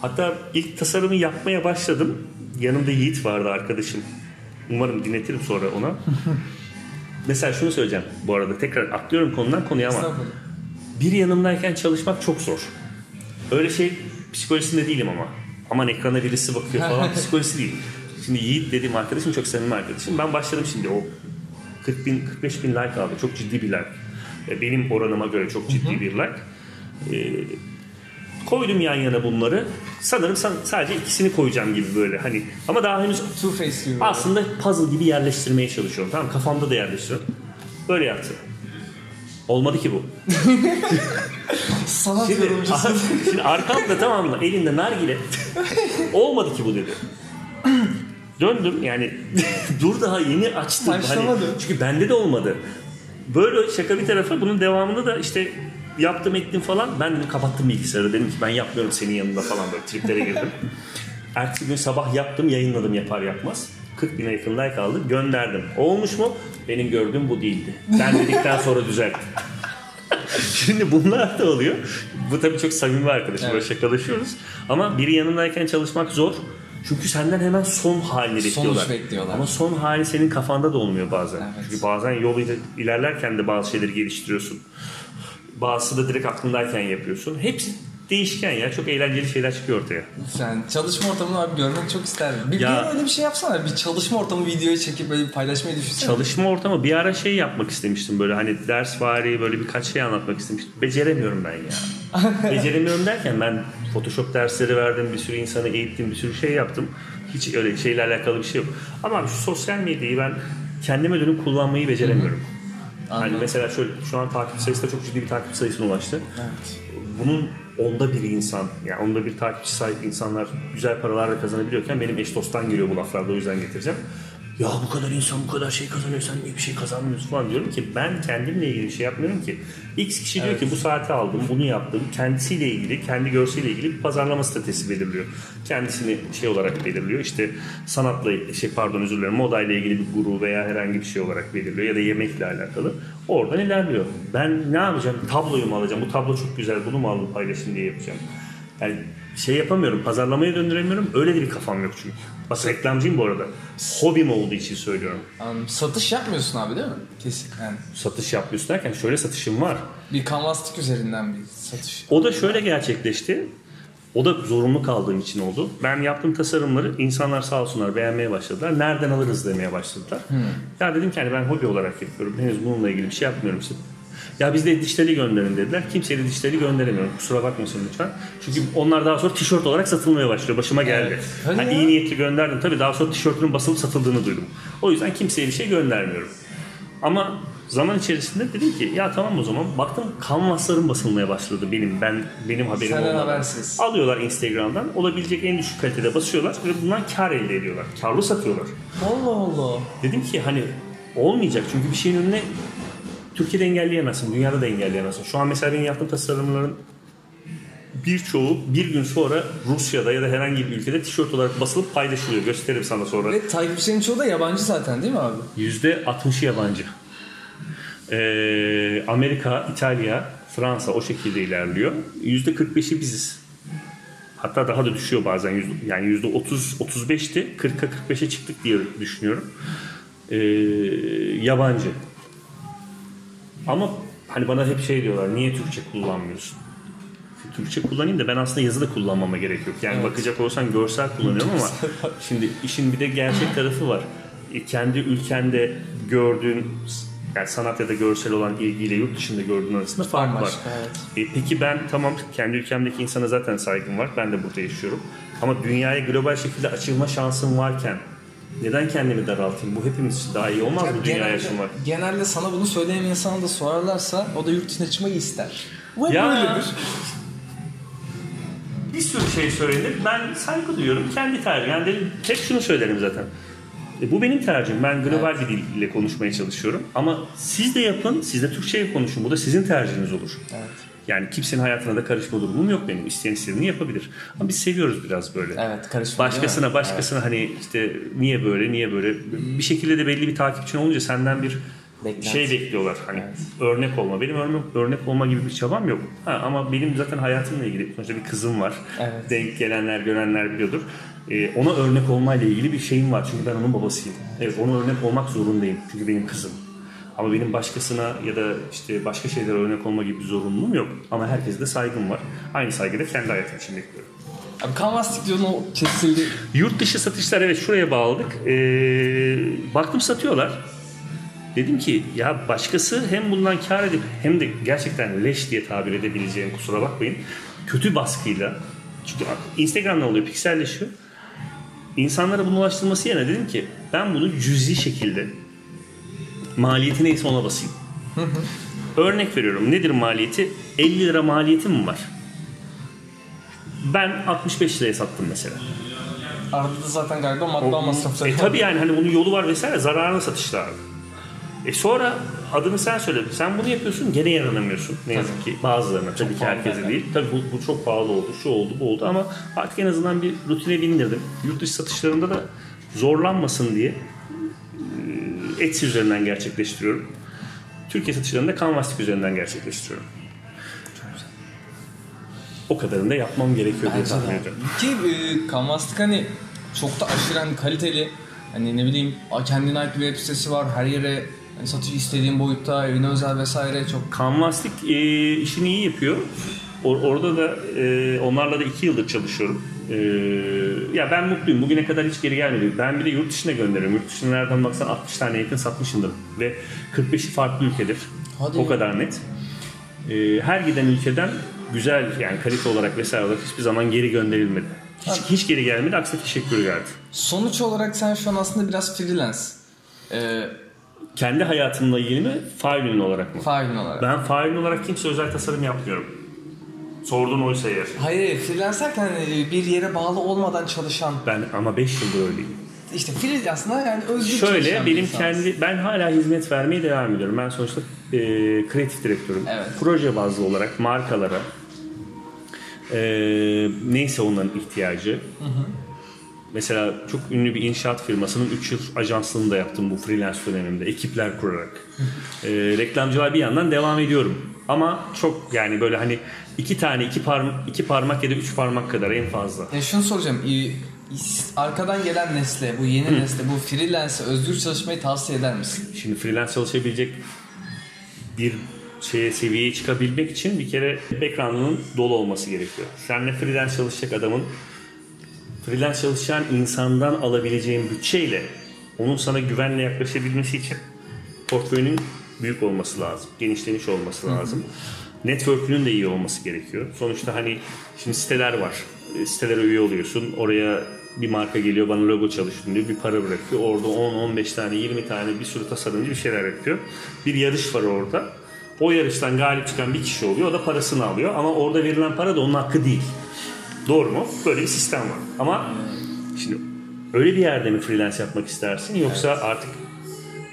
Hatta ilk tasarımı yapmaya başladım. Yanımda Yiğit vardı arkadaşım. Umarım dinletirim sonra ona. [LAUGHS] Mesela şunu söyleyeceğim bu arada. Tekrar atlıyorum konudan konuya ama bir yanımdayken çalışmak çok zor. Öyle şey psikolojisinde değilim ama. Aman ekrana birisi bakıyor [LAUGHS] falan psikolojisi değil. Şimdi Yiğit dediğim arkadaşım çok samimi arkadaşım. Ben başladım şimdi o 40 bin 45 bin like aldı. Çok ciddi bir like. E, Benim oranıma göre çok ciddi bir like. E, koydum yan yana bunları. Sanırım san- sadece ikisini koyacağım gibi böyle hani. Ama daha henüz Two Face gibi. aslında puzzle gibi yerleştirmeye çalışıyorum. Tamam kafamda da yerleştiriyorum. Böyle yaptım. Olmadı ki bu. Sanat Şimdi, yorumcusu. şimdi arkamda tamam mı? Elinde nargile. Olmadı ki bu dedi. Döndüm yani [LAUGHS] dur daha yeni açtım. Hani, Başlamadı. çünkü bende de olmadı. Böyle şaka bir tarafa bunun devamında da işte yaptım ettim falan. Ben dedim kapattım bilgisayarı. Dedim ki ben yapmıyorum senin yanında falan böyle triplere girdim. [LAUGHS] Ertesi gün sabah yaptım yayınladım yapar yapmaz. 40 bine yakın like aldı gönderdim. Olmuş mu? Benim gördüğüm bu değildi. Ben dedikten sonra düzelttim. [LAUGHS] Şimdi bunlar da oluyor. Bu tabii çok samimi arkadaşım. Böyle Evet. şakalaşıyoruz. Ama biri yanındayken çalışmak zor. Çünkü senden hemen son halini Sonuç bekliyorlar. bekliyorlar. Ama son hali senin kafanda da olmuyor bazen. Evet. Çünkü bazen yol ile- ilerlerken de bazı şeyleri geliştiriyorsun. Bazısı da direkt aklındayken yapıyorsun. Hepsi değişken ya. Çok eğlenceli şeyler çıkıyor ortaya. Yani çalışma ortamını abi görmek çok isterdim. Bir, Ya- bir öyle bir şey yapsana. Bir çalışma ortamı videoya çekip böyle bir paylaşmayı düşünsene. Çalışma ortamı bir ara şey yapmak istemiştim böyle hani ders vari böyle birkaç şey anlatmak istemiştim. Beceremiyorum ben ya. [LAUGHS] Beceremiyorum derken ben Photoshop dersleri verdim, bir sürü insanı eğittim, bir sürü şey yaptım. Hiç öyle şeyle alakalı bir şey yok. Ama abi şu sosyal medyayı ben kendime dönüp kullanmayı beceremiyorum. Hani Anladım. mesela şöyle şu an takip sayısı da çok ciddi bir takip sayısına ulaştı. Evet. Bunun onda bir insan, yani onda bir takipçi sahip insanlar güzel paralar da kazanabiliyorken benim eş dosttan geliyor bu laflar da o yüzden getireceğim. Ya bu kadar insan bu kadar şey kazanıyor sen niye bir şey kazanmıyorsun falan diyorum ki ben kendimle ilgili şey yapmıyorum ki. X kişi diyor Evet. ki bu saati aldım bunu yaptım kendisiyle ilgili kendi görseliyle ilgili bir pazarlama stratejisi belirliyor. Kendisini şey olarak belirliyor işte sanatla şey pardon özür dilerim modayla ilgili bir guru veya herhangi bir şey olarak belirliyor ya da yemekle alakalı. Oradan ilerliyor. Ben ne yapacağım? Tabloyu mu alacağım? Bu tablo çok güzel bunu mu alıp paylaşayım diye yapacağım. Yani şey yapamıyorum, pazarlamaya döndüremiyorum. Öyle de bir kafam yok çünkü. Bak reklamcıyım bu arada. Hobim olduğu için söylüyorum. Anladım. Satış yapmıyorsun abi değil mi? Kesin. Yani Satış yapmıyorsun derken şöyle satışım var. bir kanvaslık üzerinden bir satış. O da şöyle gerçekleşti. O da zorunlu kaldığım için oldu. Ben yaptığım tasarımları insanlar sağ olsunlar beğenmeye başladılar. Nereden alırız demeye başladılar. Ya dedim ki hani ben hobi olarak yapıyorum. Henüz bununla ilgili bir şey yapmıyorum işte. Ya biz de dişleri gönderin dediler. Kimseye de dişleri gönderemiyorum. Kusura bakmasın lütfen. Çünkü onlar daha sonra tişört olarak satılmaya başlıyor. Başıma geldi. Evet. Hani iyi niyetli gönderdim. Tabii daha sonra tişörtünün basılıp satıldığını duydum. O yüzden kimseye bir şey göndermiyorum. Ama zaman içerisinde dedim ki ya tamam o zaman baktım kanvasların basılmaya başladı benim ben benim haberim Senden olmadan. habersiz. Alıyorlar Instagram'dan olabilecek en düşük kalitede basıyorlar ve bundan kar elde ediyorlar. Karlı satıyorlar. Allah Allah. Dedim ki hani olmayacak çünkü bir şeyin önüne Türkiye'de engelleyemezsin, dünyada da engelleyemezsin. Şu an mesela benim yaptığım tasarımların birçoğu bir gün sonra Rusya'da ya da herhangi bir ülkede tişört olarak basılıp paylaşılıyor. Gösteririm sana sonra. Ve takipçilerin çoğu da yabancı zaten değil mi abi? %60'ı yabancı. Ee, Amerika, İtalya, Fransa o şekilde ilerliyor. %45'i biziz. Hatta daha da düşüyor bazen. Yani %30, 35'ti. 40'a 45'e çıktık diye düşünüyorum. Ee, yabancı. Ama hani bana hep şey diyorlar. Niye Türkçe kullanmıyorsun? Türkçe kullanayım da ben aslında yazı da kullanmama gerek yok. Yani Evet. bakacak olsan görsel kullanıyorum ama [LAUGHS] şimdi işin bir de gerçek tarafı var. E, Kendi ülkende gördüğün yani sanat ya da görsel olan ilgiyle yurt dışında gördüğün arasında fark var. Bambaşka, evet. E, peki ben tamam kendi ülkemdeki insana zaten saygım var. Ben de burada yaşıyorum. Ama dünyaya global şekilde açılma şansım varken neden kendimi daraltayım? Bu hepimiz için daha iyi olmaz mı genelde, açılmak? genelde sana bunu söyleyen insana da sorarlarsa o da yurt dışına çıkmayı ister. Bu hep Ya böyledir. bir sürü şey söylenir. Ben saygı duyuyorum. Kendi tercihim. Yani dedim, hep şunu söylerim zaten. E, bu benim tercihim. Ben global bir dille konuşmaya çalışıyorum. Ama siz de yapın, siz de Türkçe'ye konuşun. Bu da sizin tercihiniz olur. Evet. Yani kimsenin hayatına da karışma durumum yok benim. İsteyen istediğini yapabilir. Ama biz seviyoruz biraz böyle. Evet karışma. Başkasına başkasına hani işte niye böyle niye böyle bir şekilde de belli bir takipçin olunca senden bir Beklenti. şey bekliyorlar hani Evet. örnek olma. Benim örnek, örnek olma gibi bir çabam yok. Ha, ama benim zaten hayatımla ilgili sonuçta bir kızım var. Evet. Denk gelenler görenler biliyordur. Ee, ona örnek olmayla ilgili bir şeyim var çünkü ben onun babasıyım. Evet ona örnek olmak zorundayım çünkü benim kızım. Ama benim başkasına ya da işte başka şeylere örnek olma gibi bir zorunluluğum yok. Ama herkese de saygım var. Aynı saygıyı da kendi hayatım için bekliyorum. Abi Canvas diyordun o kesildi. Yurt dışı satışlar evet şuraya bağladık. Ee, baktım satıyorlar. Dedim ki ya başkası hem bundan kar edip hem de gerçekten leş diye tabir edebileceğim kusura bakmayın. Kötü baskıyla çünkü Instagram'da oluyor pikselleşiyor. İnsanlara bunu ulaştırması yerine dedim ki ben bunu cüzi şekilde maliyeti neyse ona basayım. Örnek veriyorum. Nedir maliyeti? 50 lira maliyeti mi var? Ben 65 liraya sattım mesela. Arada da zaten galiba matbaa masrafları. E tabi yani hani bunun yolu var vesaire zararına satışlar. E sonra adını sen söyle. Sen bunu yapıyorsun gene yaranamıyorsun. Ne yazık ki bazılarına tabii ki herkese yani. değil. Tabii bu, bu çok pahalı oldu, şu oldu, bu oldu ama artık en azından bir rutine bindirdim. Yurt dışı satışlarında da zorlanmasın diye Etsy üzerinden gerçekleştiriyorum. Türkiye satışlarında Canvastik üzerinden gerçekleştiriyorum. O kadarını da yapmam gerekiyor diye tahmin ediyorum. Ki e, Canvas'lık hani çok da aşırı hani kaliteli. Hani ne bileyim kendine ait bir web sitesi var. Her yere hani satış istediğin boyutta, evine özel vesaire çok Canvastik e, işini iyi yapıyor. Or- orada da e, onlarla da iki yıldır çalışıyorum. E, ya ben mutluyum. Bugüne kadar hiç geri gelmedi. Ben bir de yurt dışına gönderiyorum. Yurt dışına nereden baksan 60 tane yakın satmışımdır. Ve 45'i farklı ülkedir. Hadi o kadar net. E, her giden ülkeden güzel yani kalite olarak vesaire olarak hiçbir zaman geri gönderilmedi. Hiç, hiç geri gelmedi. Aksine teşekkür geldi. Sonuç olarak sen şu an aslında biraz freelance. Ee, Kendi hayatımla ilgili mi? Fail ürün olarak mı? failin olarak. Ben fail ürün olarak kimse özel tasarım yapmıyorum. Sorduğun oysa eğer. Hayır, freelance derken hani bir yere bağlı olmadan çalışan. Ben ama 5 yıldır öyleyim. İşte freelance aslında yani özgür çalışan Şöyle benim kendi ben hala hizmet vermeye devam ediyorum. Ben sonuçta e, kreatif direktörüm. Evet. Proje bazlı olarak markalara e, neyse onların ihtiyacı. Mesela çok ünlü bir inşaat firmasının 3 yıl ajanslığını da yaptım bu freelance dönemimde. Ekipler kurarak. [LAUGHS] e, reklamcılar bir yandan devam ediyorum. Ama çok yani böyle hani iki tane iki, parmak iki parmak ya da üç parmak kadar en fazla. Ya şunu soracağım. Arkadan gelen nesle, bu yeni nesle, bu freelance'e özgür çalışmayı tavsiye eder misin? Şimdi freelance çalışabilecek bir şeye seviyeye çıkabilmek için bir kere background'ının dolu olması gerekiyor. Seninle freelance çalışacak adamın freelance çalışan insandan alabileceğin bütçeyle onun sana güvenle yaklaşabilmesi için portföyünün büyük olması lazım. Genişlemiş olması lazım. Network'ünün de iyi olması gerekiyor. Sonuçta hani şimdi siteler var. E, Sitelere üye oluyorsun. Oraya bir marka geliyor bana logo çalıştın diyor. Bir para bırakıyor. Orada 10-15 tane 20 tane bir sürü tasarımcı bir şeyler yapıyor. Bir yarış var orada. O yarıştan galip çıkan bir kişi oluyor. O da parasını alıyor. Ama orada verilen para da onun hakkı değil. Doğru mu? Böyle bir sistem var. Ama şimdi öyle bir yerde mi freelance yapmak istersin yoksa artık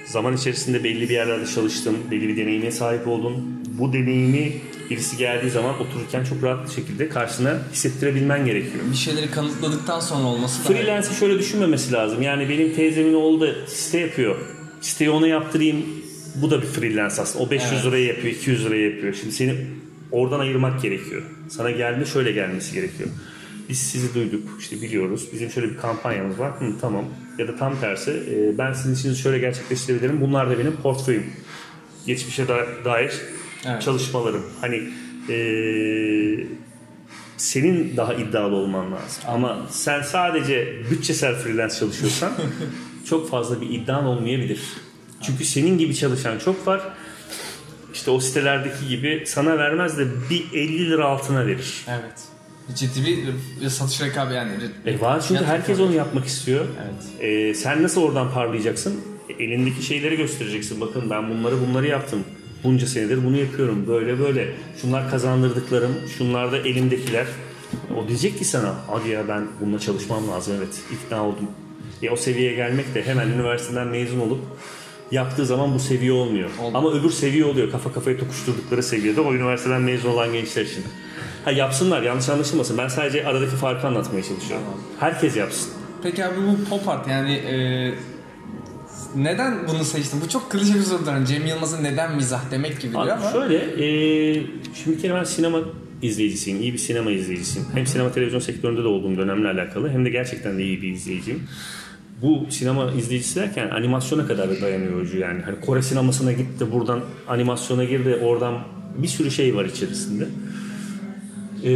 zaman içerisinde belli bir yerlerde çalıştın, belli bir deneyime sahip oldun. Bu deneyimi birisi geldiği zaman otururken çok rahat bir şekilde karşına hissettirebilmen gerekiyor. Bir şeyleri kanıtladıktan sonra olması daha iyi. Freelance'i şöyle düşünmemesi lazım. Yani benim teyzemin oğlu da site yapıyor. Siteyi ona yaptırayım. Bu da bir freelance aslında. O 500 Evet. liraya yapıyor, 200 liraya yapıyor. Şimdi seni oradan ayırmak gerekiyor. Sana gelme şöyle gelmesi gerekiyor. Biz sizi duyduk, işte biliyoruz. Bizim şöyle bir kampanyamız var. Hı, tamam. Ya da tam tersi. e, Ben sizin için şöyle gerçekleştirebilirim. Bunlar da benim portföyüm. Geçmişe da- dair Evet. çalışmalarım. Hani e, senin daha iddialı olman lazım. Ama sen sadece bütçesel freelance çalışıyorsan [LAUGHS] çok fazla bir iddian olmayabilir. Çünkü senin gibi çalışan çok var. İşte o sitelerdeki gibi sana vermez de bir 50 lira altına verir. Evet. Ciddi bir, satış rekabeti yani. E var çünkü herkes onu yapmak istiyor. Evet. E, sen nasıl oradan parlayacaksın? E, elindeki şeyleri göstereceksin. Bakın ben bunları bunları yaptım. Bunca senedir bunu yapıyorum. Böyle böyle. Şunlar kazandırdıklarım. Şunlar da elimdekiler. O diyecek ki sana hadi ya ben bununla çalışmam lazım. Evet ikna oldum. E, o seviyeye gelmek de hemen üniversiteden mezun olup yaptığı zaman bu seviye olmuyor. Olmuyor. Ama öbür seviye oluyor. Kafa kafaya tokuşturdukları seviyede o üniversiteden mezun olan gençler için. Ha yapsınlar yanlış anlaşılmasın. Ben sadece aradaki farkı anlatmaya çalışıyorum. Herkes yapsın. Peki abi bu pop art yani e, neden bunu seçtin? Bu çok klişe bir. Hani Cem Yılmaz'ın neden mizah demek gibi diyor ama. şöyle, e, şimdi bir kere ben sinema izleyicisiyim, iyi bir sinema izleyicisiyim. Hem sinema televizyon sektöründe de olduğum dönemle alakalı hem de gerçekten de iyi bir izleyiciyim. Bu sinema izleyicisi derken animasyona kadar da dayanıyor ucu yani. Hani Kore sinemasına git de buradan animasyona gir de oradan bir sürü şey var içerisinde. Ee,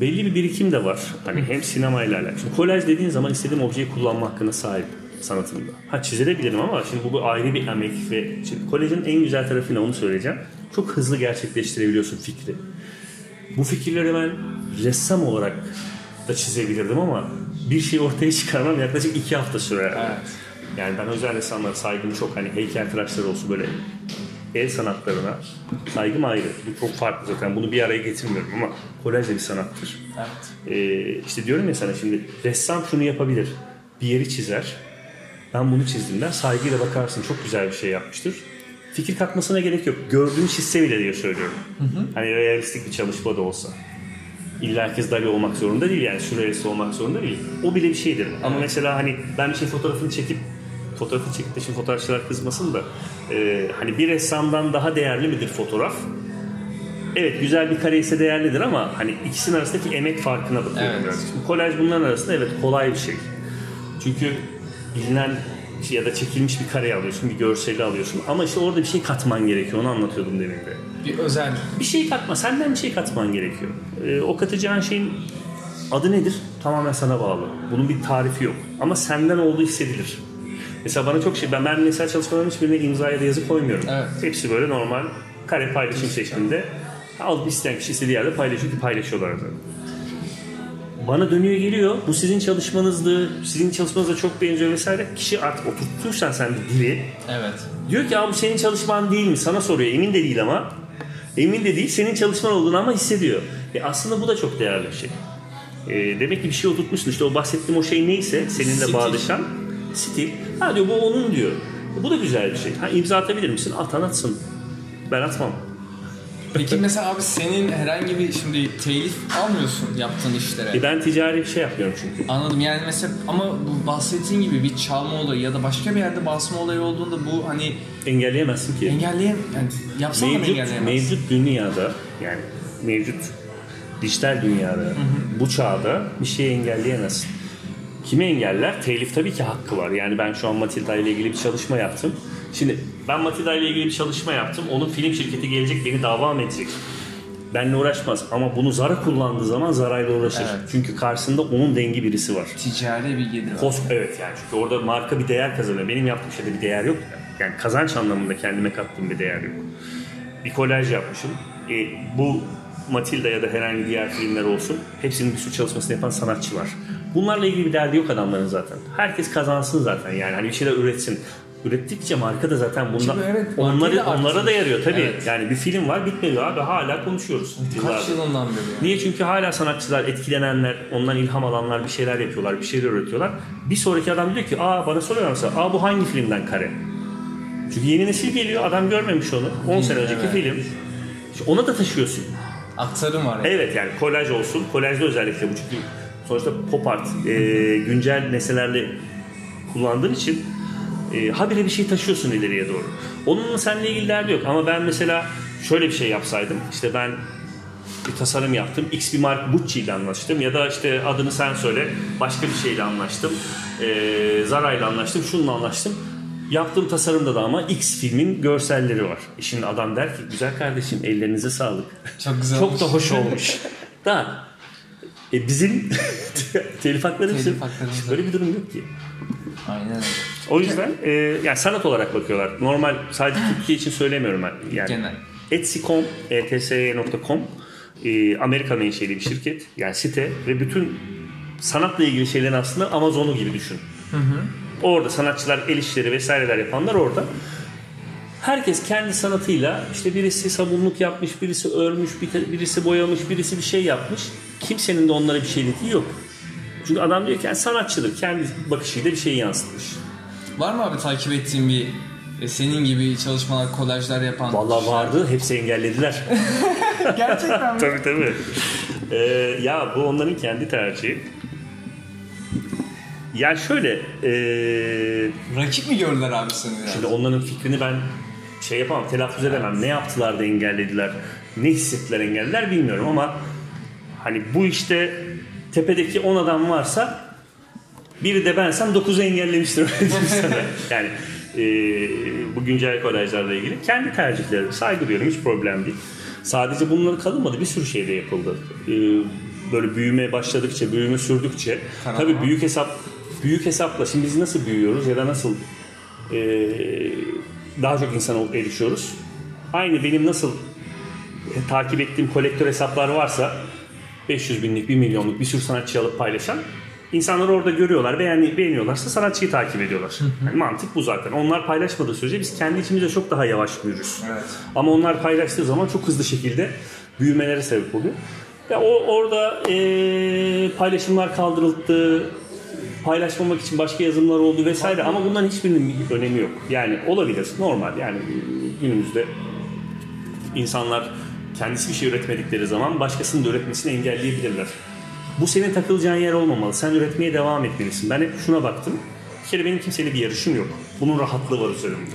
belli bir birikim de var. Hani hem sinemayla alakalı. Şimdi kolaj dediğin zaman istediğim objeyi kullanma hakkına sahip sanatımda. Ha çizebilirim ama şimdi bu, bu ayrı bir emek ve şimdi kolajın en güzel tarafı ne onu söyleyeceğim. Çok hızlı gerçekleştirebiliyorsun fikri. Bu fikirleri ben ressam olarak da çizebilirdim ama bir şey ortaya çıkarmam yaklaşık iki hafta sürer. Evet. Yani ben özel ressamlara saygım çok hani heykeltıraşlar olsun böyle el sanatlarına saygım ayrı. Bu çok farklı zaten. Bunu bir araya getirmiyorum ama kolaj da bir sanattır. Evet. Ee, işte diyorum ya sana şimdi ressam şunu yapabilir. Bir yeri çizer. Ben bunu çizdim der. Saygıyla bakarsın çok güzel bir şey yapmıştır. Fikir katmasına gerek yok. Gördüğünü çizse bile diye söylüyorum. Hani realistik bir çalışma da olsa. İlla herkes Dali olmak zorunda değil yani sürrealist olmak zorunda değil. O bile bir şeydir. Ama mesela hani ben bir şey fotoğrafını çekip fotoğrafını çekip de şimdi fotoğrafçılar kızmasın da e, hani bir ressamdan daha değerli midir fotoğraf? Evet güzel bir kare ise değerlidir ama hani ikisinin arasındaki emek farkına bakıyorum Evet. biraz. Şimdi kolaj bunların arasında evet kolay bir şey. Çünkü bilinen ya da çekilmiş bir kareyi alıyorsun, bir görseli alıyorsun ama işte orada bir şey katman gerekiyor. Onu anlatıyordum demin de. Bir özel. Bir şey katma, senden bir şey katman gerekiyor. Ee, o katacağın şeyin adı nedir? Tamamen sana bağlı. Bunun bir tarifi yok. Ama senden olduğu hissedilir. Mesela bana çok şey, ben, ben mesela çalışmalarımın hiçbirine imza ya da yazı koymuyorum. Evet. Hepsi böyle normal kare paylaşım şeklinde. Al isteyen kişi istediği yerde paylaşıyor ki paylaşıyorlar da. Bana dönüyor geliyor. Bu sizin çalışmanızdı. Sizin çalışmanıza çok benziyor vesaire. Kişi artık oturtursan sen bir dili Evet. Diyor ki abi bu senin çalışman değil mi? Sana soruyor. Emin de değil ama. Emin de değil. Senin çalışman olduğunu ama hissediyor. E aslında bu da çok değerli bir şey. E, demek ki bir şey oturtmuşsun. İşte o bahsettiğim o şey neyse seninle Stil. bağdaşan stil. Ha diyor bu onun diyor. E, bu da güzel bir şey. Ha imza atabilir misin? Atan atsın. Ben atmam. Peki mesela abi senin herhangi bir şimdi telif almıyorsun yaptığın işlere. E, ben ticari bir şey yapmıyorum çünkü. Anladım yani mesela ama bu bahsettiğin gibi bir çalma olayı ya da başka bir yerde basma olayı olduğunda bu hani Engelleyemezsin ki. engelleyem yani yapsan da mı mevcut, mevcut dünyada yani mevcut dijital dünyada bu çağda bir şeyi engelleyemezsin. Kimi engeller? Telif tabii ki hakkı var. Yani ben şu an Matilda ile ilgili bir çalışma yaptım. Şimdi ben Matilda ile ilgili bir çalışma yaptım. Onun film şirketi gelecek beni dava mı edecek? Benle uğraşmaz ama bunu Zara kullandığı zaman Zara'yla uğraşır. Evet. Çünkü karşısında onun dengi birisi var. Ticari bir gelir var. Kos evet yani çünkü orada marka bir değer kazanıyor. Benim yaptığım şeyde bir değer yok. Yani kazanç anlamında kendime kattığım bir değer yok. Bir kolaj yapmışım. E, bu Matilda ya da herhangi diğer filmler olsun. Hepsinin bir sürü çalışmasını yapan sanatçı var. Bunlarla ilgili bir derdi yok adamların zaten. Herkes kazansın zaten yani. Hani bir şeyler üretsin. Ürettikçe marka da zaten Şimdi evet, onları onlara da yarıyor tabii. Evet. Yani bir film var bitmedi abi hala konuşuyoruz. Kaç yılından beri yani. Niye? Çünkü hala sanatçılar, etkilenenler, ondan ilham alanlar bir şeyler yapıyorlar, bir şeyler üretiyorlar. Bir sonraki adam diyor ki, aa bana soruyorlar mesela, aa bu hangi filmden kare? Çünkü yeni nesil geliyor, adam görmemiş onu. 10 sene önceki Evet. film. İşte ona da taşıyorsun. Aktarım var yani. Evet yani kolaj olsun. Kolajda özellikle bu çünkü sonuçta pop art e, güncel nesnelerle kullandığın için e, habire bir şey taşıyorsun ileriye doğru. Onunla seninle ilgili derdi yok ama ben mesela şöyle bir şey yapsaydım işte ben bir tasarım yaptım. X bir mark Gucci ile anlaştım ya da işte adını sen söyle başka bir şeyle anlaştım. E, Zara ile anlaştım, şununla anlaştım. Yaptığım tasarımda da ama X filmin görselleri var. Şimdi adam der ki güzel kardeşim ellerinize sağlık. Çok güzel Çok da hoş olmuş. [LAUGHS] da e, bizim telif hakları bizim böyle bir durum yok ki. Aynen öyle. O yüzden e, yani sanat olarak bakıyorlar. Normal sadece [LAUGHS] Türkiye için söylemiyorum ben. Yani Genel. Etsy.com, etsy.com e, Amerika menşeli bir şirket. Yani site ve bütün sanatla ilgili şeylerin aslında Amazon'u gibi düşün. Orada sanatçılar, el işleri vesaireler yapanlar orada. Herkes kendi sanatıyla işte birisi sabunluk yapmış, birisi örmüş, bir- birisi boyamış, birisi bir şey yapmış. Kimsenin de onlara bir şey dediği yok. Çünkü adam diyor ki yani sanatçıdır. Kendi bakışıyla bir şeyi yansıtmış. Var mı abi takip ettiğin bir e, senin gibi çalışmalar, kolajlar yapan? Vallahi vardı. Hepsi engellediler. [LAUGHS] Gerçekten mi? [LAUGHS] tabii tabii. Ee, ya bu onların kendi tercihi. Ya şöyle, ee, Rakip mi gördüler abi seni yani? şimdi onların fikrini ben şey yapamam, telaffuz edemem. Ne yaptılar da engellediler, ne hissettiler engellediler bilmiyorum ama hani bu işte tepedeki 10 adam varsa biri de bensem 9'u engellemiştir. [LAUGHS] yani ee, bu güncel kolajlarla ilgili kendi tercihleri saygı duyuyorum hiç problem değil. Sadece bunları kalınmadı bir sürü şey de yapıldı. Ee, böyle büyümeye başladıkça, büyüme sürdükçe Tamam. tabii büyük hesap büyük hesapla şimdi biz nasıl büyüyoruz ya da nasıl ee, daha çok insana erişiyoruz. Aynı benim nasıl takip ettiğim kolektör hesaplar varsa 500 binlik, 1 milyonluk bir sürü sanatçı alıp paylaşan insanlar orada görüyorlar, beğeni, beğeniyorlarsa sanatçıyı takip ediyorlar. Yani mantık bu zaten. Onlar paylaşmadığı sürece biz kendi içimizde çok daha yavaş büyürüz. Evet. Ama onlar paylaştığı zaman çok hızlı şekilde büyümelere sebep oluyor. Ya o orada eee, paylaşımlar kaldırıldı, paylaşmamak için başka yazılımlar oldu vesaire ama bunların hiçbirinin bir önemi yok. Yani olabilir, normal. Yani günümüzde insanlar kendisi bir şey üretmedikleri zaman başkasının da üretmesini engelleyebilirler. Bu senin takılacağın yer olmamalı. Sen üretmeye devam etmelisin. Ben hep şuna baktım. Bir kere benim kimseyle bir yarışım yok. Bunun rahatlığı var üzerimde.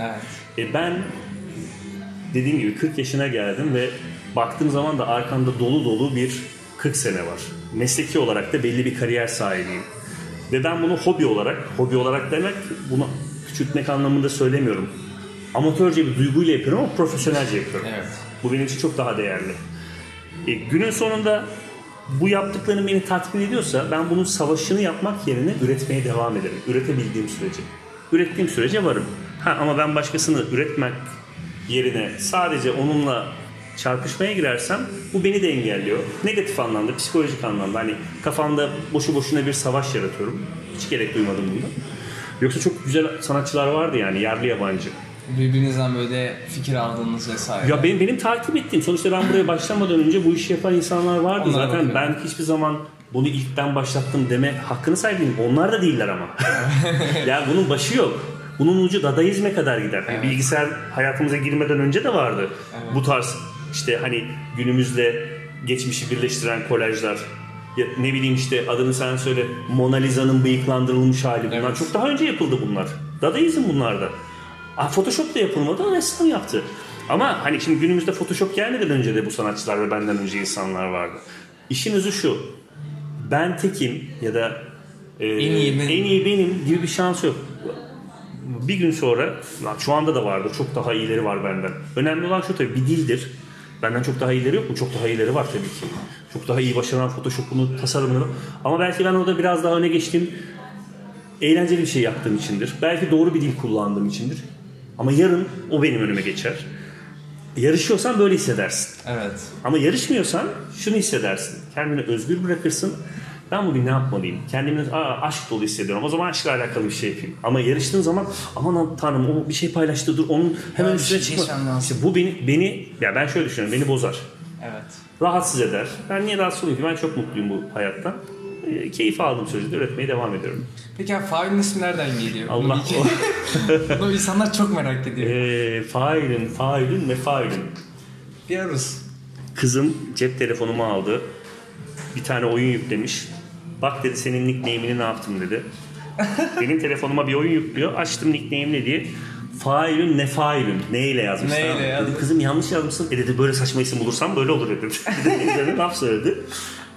Evet. E ben dediğim gibi 40 yaşına geldim ve baktığım zaman da arkamda dolu dolu bir 40 sene var. Mesleki olarak da belli bir kariyer sahibiyim. Ve ben bunu hobi olarak, hobi olarak demek bunu küçültmek anlamında söylemiyorum. Amatörce bir duyguyla yapıyorum ama profesyonelce yapıyorum. Evet. Bu benim için çok daha değerli. E, günün sonunda bu yaptıklarım beni tatmin ediyorsa ben bunun savaşını yapmak yerine üretmeye devam ederim. Üretebildiğim sürece. Ürettiğim sürece varım. Ha, ama ben başkasını üretmek yerine sadece onunla çarpışmaya girersem bu beni de engelliyor. Negatif anlamda, psikolojik anlamda. Hani kafamda boşu boşuna bir savaş yaratıyorum. Hiç gerek duymadım bunda. Yoksa çok güzel sanatçılar vardı yani yerli yabancı. Birbirinizden böyle fikir aldığınız vesaire. Ya benim benim takip ettiğim sonuçta ben buraya başlamadan önce bu işi yapan insanlar vardı. Onlara Zaten bakıyorum. ben hiçbir zaman bunu ilk ben başlattım deme hakkını sahip değilim. Onlar da değiller ama. [LAUGHS] ya bunun başı yok. Bunun ucu dadaizme kadar gider. Yani Bilgisayar hayatımıza girmeden önce de vardı. Bu tarz işte hani günümüzle geçmişi birleştiren kolajlar. Ya ne bileyim işte adını sen söyle Mona Lisa'nın bıyıklandırılmış hali. Bunlar Evet. çok daha önce yapıldı bunlar. Dadaizm bunlarda. Aa, Photoshop da yapılmadı, ressam yaptı. Ama hani şimdi günümüzde Photoshop gelmeden önce de bu sanatçılar ve benden önce insanlar vardı. İşin özü şu. Ben tekim ya da e, En iyi benim. en iyi benim gibi bir şans yok. Bir gün sonra, şu anda da vardır, çok daha iyileri var benden. Önemli olan şu tabii bir dildir. Benden çok daha iyileri yok mu? Çok daha iyileri var tabii ki. Çok daha iyi başaran Photoshop'unu, tasarımını. Ama belki ben orada biraz daha öne geçtiğim eğlenceli bir şey yaptığım içindir. Belki doğru bir dil kullandığım içindir. Ama yarın o benim önüme geçer. Yarışıyorsan böyle hissedersin. Evet. Ama yarışmıyorsan şunu hissedersin. Kendini özgür bırakırsın. Ben bugün ne yapmalıyım? Kendimi Aa, aşk dolu hissediyorum. O zaman aşkla alakalı bir şey yapayım. Ama yarıştığın zaman aman tanrım o bir şey paylaştı dur onun hemen üstüne şey çıkma. İşte bu beni beni ya ben şöyle düşünüyorum beni bozar. Evet. Rahatsız eder. Ben niye rahatsız olayım ki? Ben çok mutluyum bu hayattan. E, keyif aldığım sürece üretmeye devam ediyorum. Peki abi failin ismi nereden geliyor? Allah Bunu, [LAUGHS] Bunu insanlar çok merak ediyor. e, failin, failin ve failin. Bir aruz. Kızım cep telefonumu aldı. Bir tane oyun yüklemiş. Bak dedi senin nickname'ini ne yaptım dedi. [LAUGHS] Benim telefonuma bir oyun yüklüyor. Açtım nickname ne diye. Failün ne failün. Neyle yazmış? Neyle tamam mı? yazmış? Dedim kızım yanlış yazmışsın. E dedi böyle saçma isim bulursam böyle olur dedi. [LAUGHS] Bir de üzerine laf söyledi.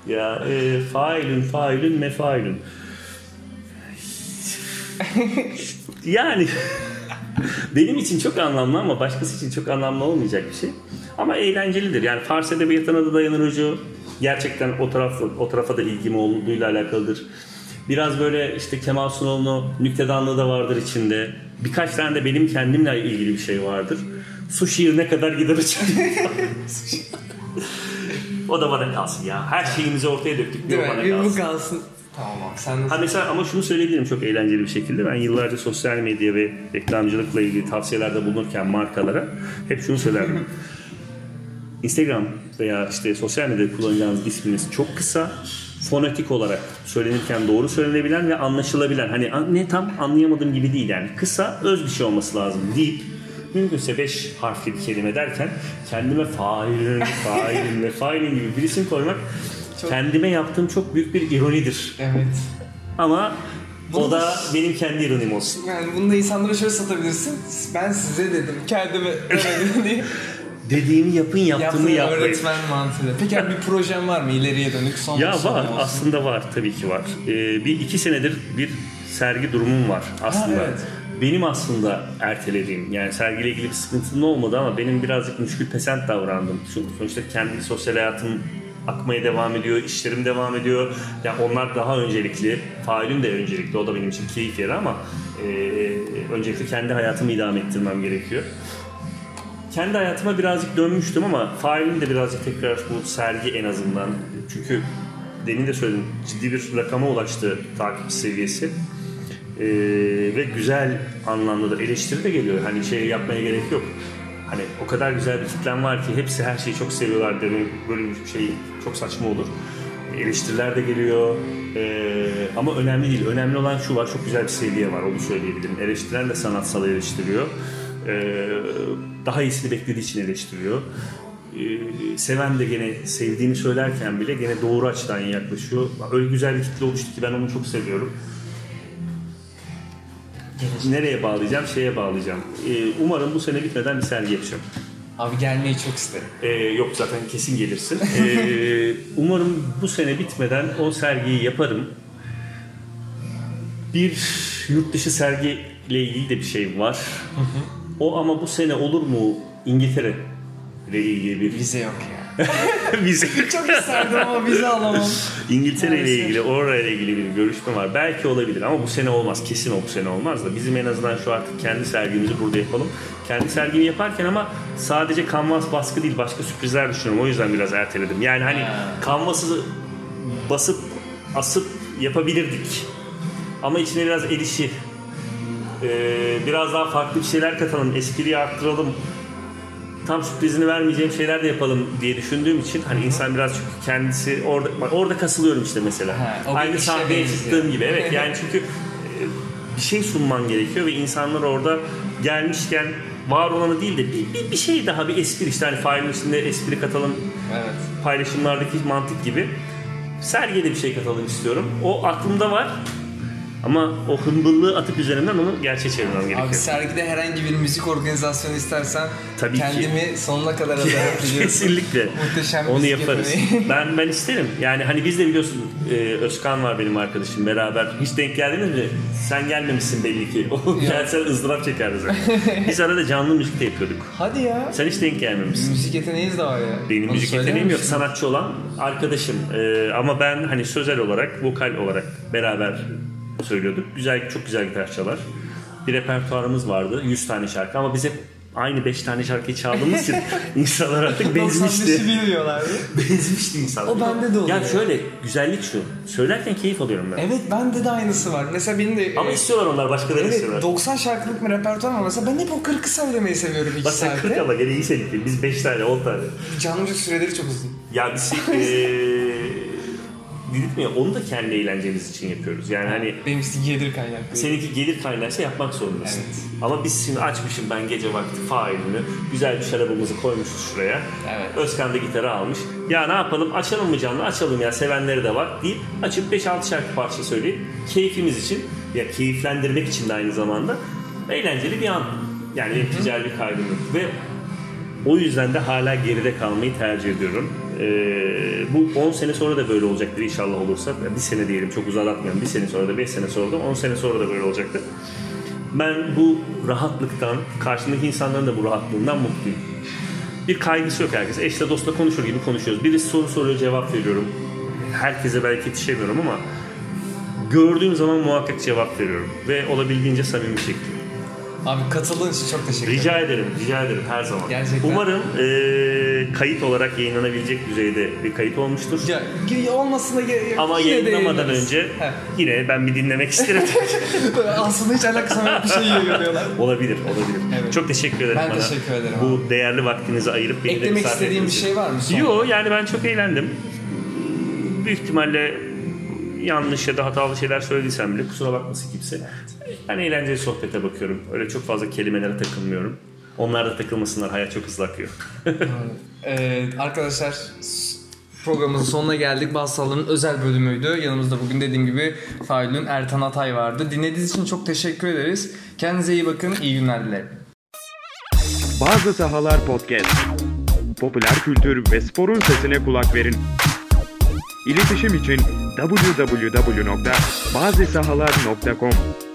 Ya e, failün failün ne failün. [LAUGHS] Yani benim için çok anlamlı ama başkası için çok anlamlı olmayacak bir şey. Ama eğlencelidir. Yani Fars edebiyatına da dayanır ucu. Gerçekten o tarafa, o tarafa da ilgim olduğuyla alakalıdır. Biraz böyle işte Kemal Sunal'ın nüktedanlığı da vardır içinde. Birkaç tane de benim kendimle ilgili bir şey vardır. Su şiirine kadar gider [LAUGHS] o da bana kalsın ya. Her şeyimizi ortaya döktük. Değil mi? bana Bir bu kalsın. kalsın. Tamam sen Ha mesela ama şunu söyleyebilirim çok eğlenceli bir şekilde. Ben yıllarca sosyal medya ve reklamcılıkla ilgili tavsiyelerde bulunurken markalara hep şunu söylerdim. [LAUGHS] Instagram veya işte sosyal medyada kullanacağınız isminiz çok kısa, fonetik olarak söylenirken doğru söylenebilen ve anlaşılabilen. Hani an- ne tam anlayamadığım gibi değil yani. Kısa, öz bir şey olması lazım deyip mümkünse 5 harfli bir kelime derken kendime failin, failin ve failin gibi bir isim koymak kendime yaptığım çok büyük bir ironidir. Evet. Ama o Bunu- da benim kendi ironim olsun. Yani bunu da insanlara şöyle satabilirsin. Ben size dedim. Kendime demedim [LAUGHS] diye. Dediğimi yapın, yaptığımı Yaptığım yapmayın. öğretmen mantığıyla. Peki abi bir projen var mı ileriye dönük? Son Ya var, olsun. aslında var tabii ki var. Ee, bir iki senedir bir sergi durumum var aslında. Ha, evet. Benim aslında ertelediğim, yani sergiyle ilgili bir sıkıntım olmadı ama benim birazcık müşkül pesent davrandım. Çünkü sonuçta kendi sosyal hayatım akmaya devam ediyor, işlerim devam ediyor. Yani onlar daha öncelikli, failim de öncelikli, o da benim için keyif yeri ama e, öncelikle kendi hayatımı idame ettirmem gerekiyor. Kendi hayatıma birazcık dönmüştüm ama failim de birazcık tekrar bu sergi en azından. Çünkü demin de söyledim ciddi bir rakama ulaştı takipçi seviyesi. Ee, ve güzel anlamda da eleştiri de geliyor. Hani şey yapmaya gerek yok. Hani o kadar güzel bir kitlem var ki hepsi her şeyi çok seviyorlar demek böyle bir şey çok saçma olur. Eleştiriler de geliyor. Ee, ama önemli değil. Önemli olan şu var. Çok güzel bir seviye var. Onu söyleyebilirim. Eleştiren de sanatsal eleştiriyor. Ee, daha iyisini beklediği için eleştiriyor. Ee, seven de gene sevdiğini söylerken bile gene doğru açıdan yaklaşıyor. Öyle güzel bir kitle oluştu ki ben onu çok seviyorum. Nereye bağlayacağım? Şeye bağlayacağım. Ee, umarım bu sene bitmeden bir sergi yapacağım. Abi gelmeyi çok isterim. Ee, yok zaten kesin gelirsin. Ee, [LAUGHS] umarım bu sene bitmeden o sergiyi yaparım. Bir yurt dışı sergiyle ilgili de bir şey var. O ama bu sene olur mu İngiltere ile ilgili bir Vize yok ya. [LAUGHS] vize. [LAUGHS] çok isterdim ama vize alamam. İngiltere ile ilgili, orayla ilgili bir görüşme var. Belki olabilir ama bu sene olmaz. Kesin o bu sene olmaz da. Bizim en azından şu artık kendi sergimizi burada yapalım. Kendi sergimi yaparken ama sadece kanvas baskı değil başka sürprizler düşünüyorum. O yüzden biraz erteledim. Yani hani Ha. kanvası basıp asıp yapabilirdik. Ama içine biraz el ee, biraz daha farklı bir şeyler katalım, espriyi arttıralım. Tam sürprizini vermeyeceğim şeyler de yapalım diye düşündüğüm için hani insan biraz çünkü kendisi orada bak orada kasılıyorum işte mesela. Ha, Aynı sahneye çıktığım gibi. Evet [LAUGHS] yani çünkü e, bir şey sunman gerekiyor ve insanlar orada gelmişken var olanı değil de bir, bir, bir şey daha bir espri işte hani failin içinde espri katalım Evet. paylaşımlardaki mantık gibi sergiye de bir şey katalım istiyorum. O aklımda var ama o hımbıllığı atıp üzerinden onu gerçeğe çevirmem gerekiyor. Abi sergide herhangi bir müzik organizasyonu istersen Tabii ki. kendimi sonuna kadar adarak [LAUGHS] biliyorsun. Kesinlikle. Muhteşem Onu yaparız. ben ben isterim. Yani hani biz de biliyorsun e, Özkan var benim arkadaşım beraber. Hiç denk geldiniz mi? Sen gelmemişsin belli ki. [LAUGHS] O gelsen ızdırap çekerdi zaten. biz arada canlı müzik de yapıyorduk. Hadi ya. Sen hiç denk gelmemişsin. Müzik yeteneğiniz de var ya. Benim Onu müzik yeteneğim yok. Sanatçı olan arkadaşım. Ee, ama ben hani sözel olarak, vokal olarak beraber söylüyorduk. Güzel, çok güzel gitar çalar. Bir repertuarımız vardı. 100 tane şarkı ama biz hep aynı 5 tane şarkıyı çaldığımız için [LAUGHS] insanlar artık 95'i benzmişti. bilmiyorlardı. [LAUGHS] Benzmişti insanlar. O bende de oluyor. Ya şöyle, güzellik şu. Söylerken keyif alıyorum ben. Evet bende de aynısı var. Mesela benim de Ama e, istiyorlar onlar, başkaları Evet istiyorlar. 90 şarkılık bir repertuar var mesela ben hep o 40'ı söylemeyi seviyorum 2 Bak sen 40 saatte. ama gene iyi seninki. Biz 5 tane, 10 tane. Canlı müzik süreleri çok uzun. Ya biz eee [LAUGHS] yürütmüyor. Onu da kendi eğlencemiz için yapıyoruz. Yani hani Benimkisi gelir kaynaklı. seninki gelir kaynarsa yapmak zorundasın. Evet. Ama biz şimdi açmışım ben gece vakti failini. Güzel bir şarabımızı koymuşuz şuraya. Evet. Özkan da gitarı almış. Ya ne yapalım açalım mı canlı? Açalım ya sevenleri de var deyip açıp 5-6 şarkı parça söyleyip keyfimiz için ya keyiflendirmek için de aynı zamanda eğlenceli bir an. Yani ticari bir kaygım yok. Ve o yüzden de hala geride kalmayı tercih ediyorum. Ee, bu 10 sene sonra da böyle olacaktır inşallah olursa. Ya Bir sene diyelim çok uzatmayalım. Bir sene sonra da 5 sene sonra da 10 sene sonra da böyle olacaktır. Ben bu rahatlıktan, karşımdaki insanların da bu rahatlığından mutluyum. Bir kaygısı yok herkes. Eşle dostla konuşur gibi konuşuyoruz. Birisi soru soruyor cevap veriyorum. Herkese belki yetişemiyorum ama gördüğüm zaman muhakkak cevap veriyorum. Ve olabildiğince samimi şekilde. Abi katıldığın için çok teşekkür ederim. Rica ederim, rica ederim her zaman. Gerçekten. Umarım eee, kayıt olarak yayınlanabilecek düzeyde bir kayıt olmuştur. Ya, olmasına gerek Ama yine yayınlamadan önce Heh. yine ben bir dinlemek isterim. [LAUGHS] Aslında hiç alakası yok bir şey yayınlıyorlar. olabilir, olabilir. Evet. Çok teşekkür ederim Ben bana. teşekkür ederim Bu değerli vaktinizi ayırıp beni Eklemek misafir istediğin bir şey var mı? son? Yo yani ben çok eğlendim. Büyük ihtimalle yanlış ya da hatalı şeyler söylediysem bile kusura bakmasın kimse. Ben eğlenceli sohbete bakıyorum. Öyle çok fazla kelimelere takılmıyorum. Onlar da takılmasınlar. Hayat çok hızlı akıyor. Ee, arkadaşlar programımızın sonuna geldik. Bazı özel bölümüydü. Yanımızda bugün dediğim gibi Failün Ertan Atay vardı. Dinlediğiniz için çok teşekkür ederiz. Kendinize iyi bakın. İyi günler dilerim. Bazı Sahalar Podcast. Popüler kültür ve sporun sesine kulak verin. İletişim için www.bazisahalar.com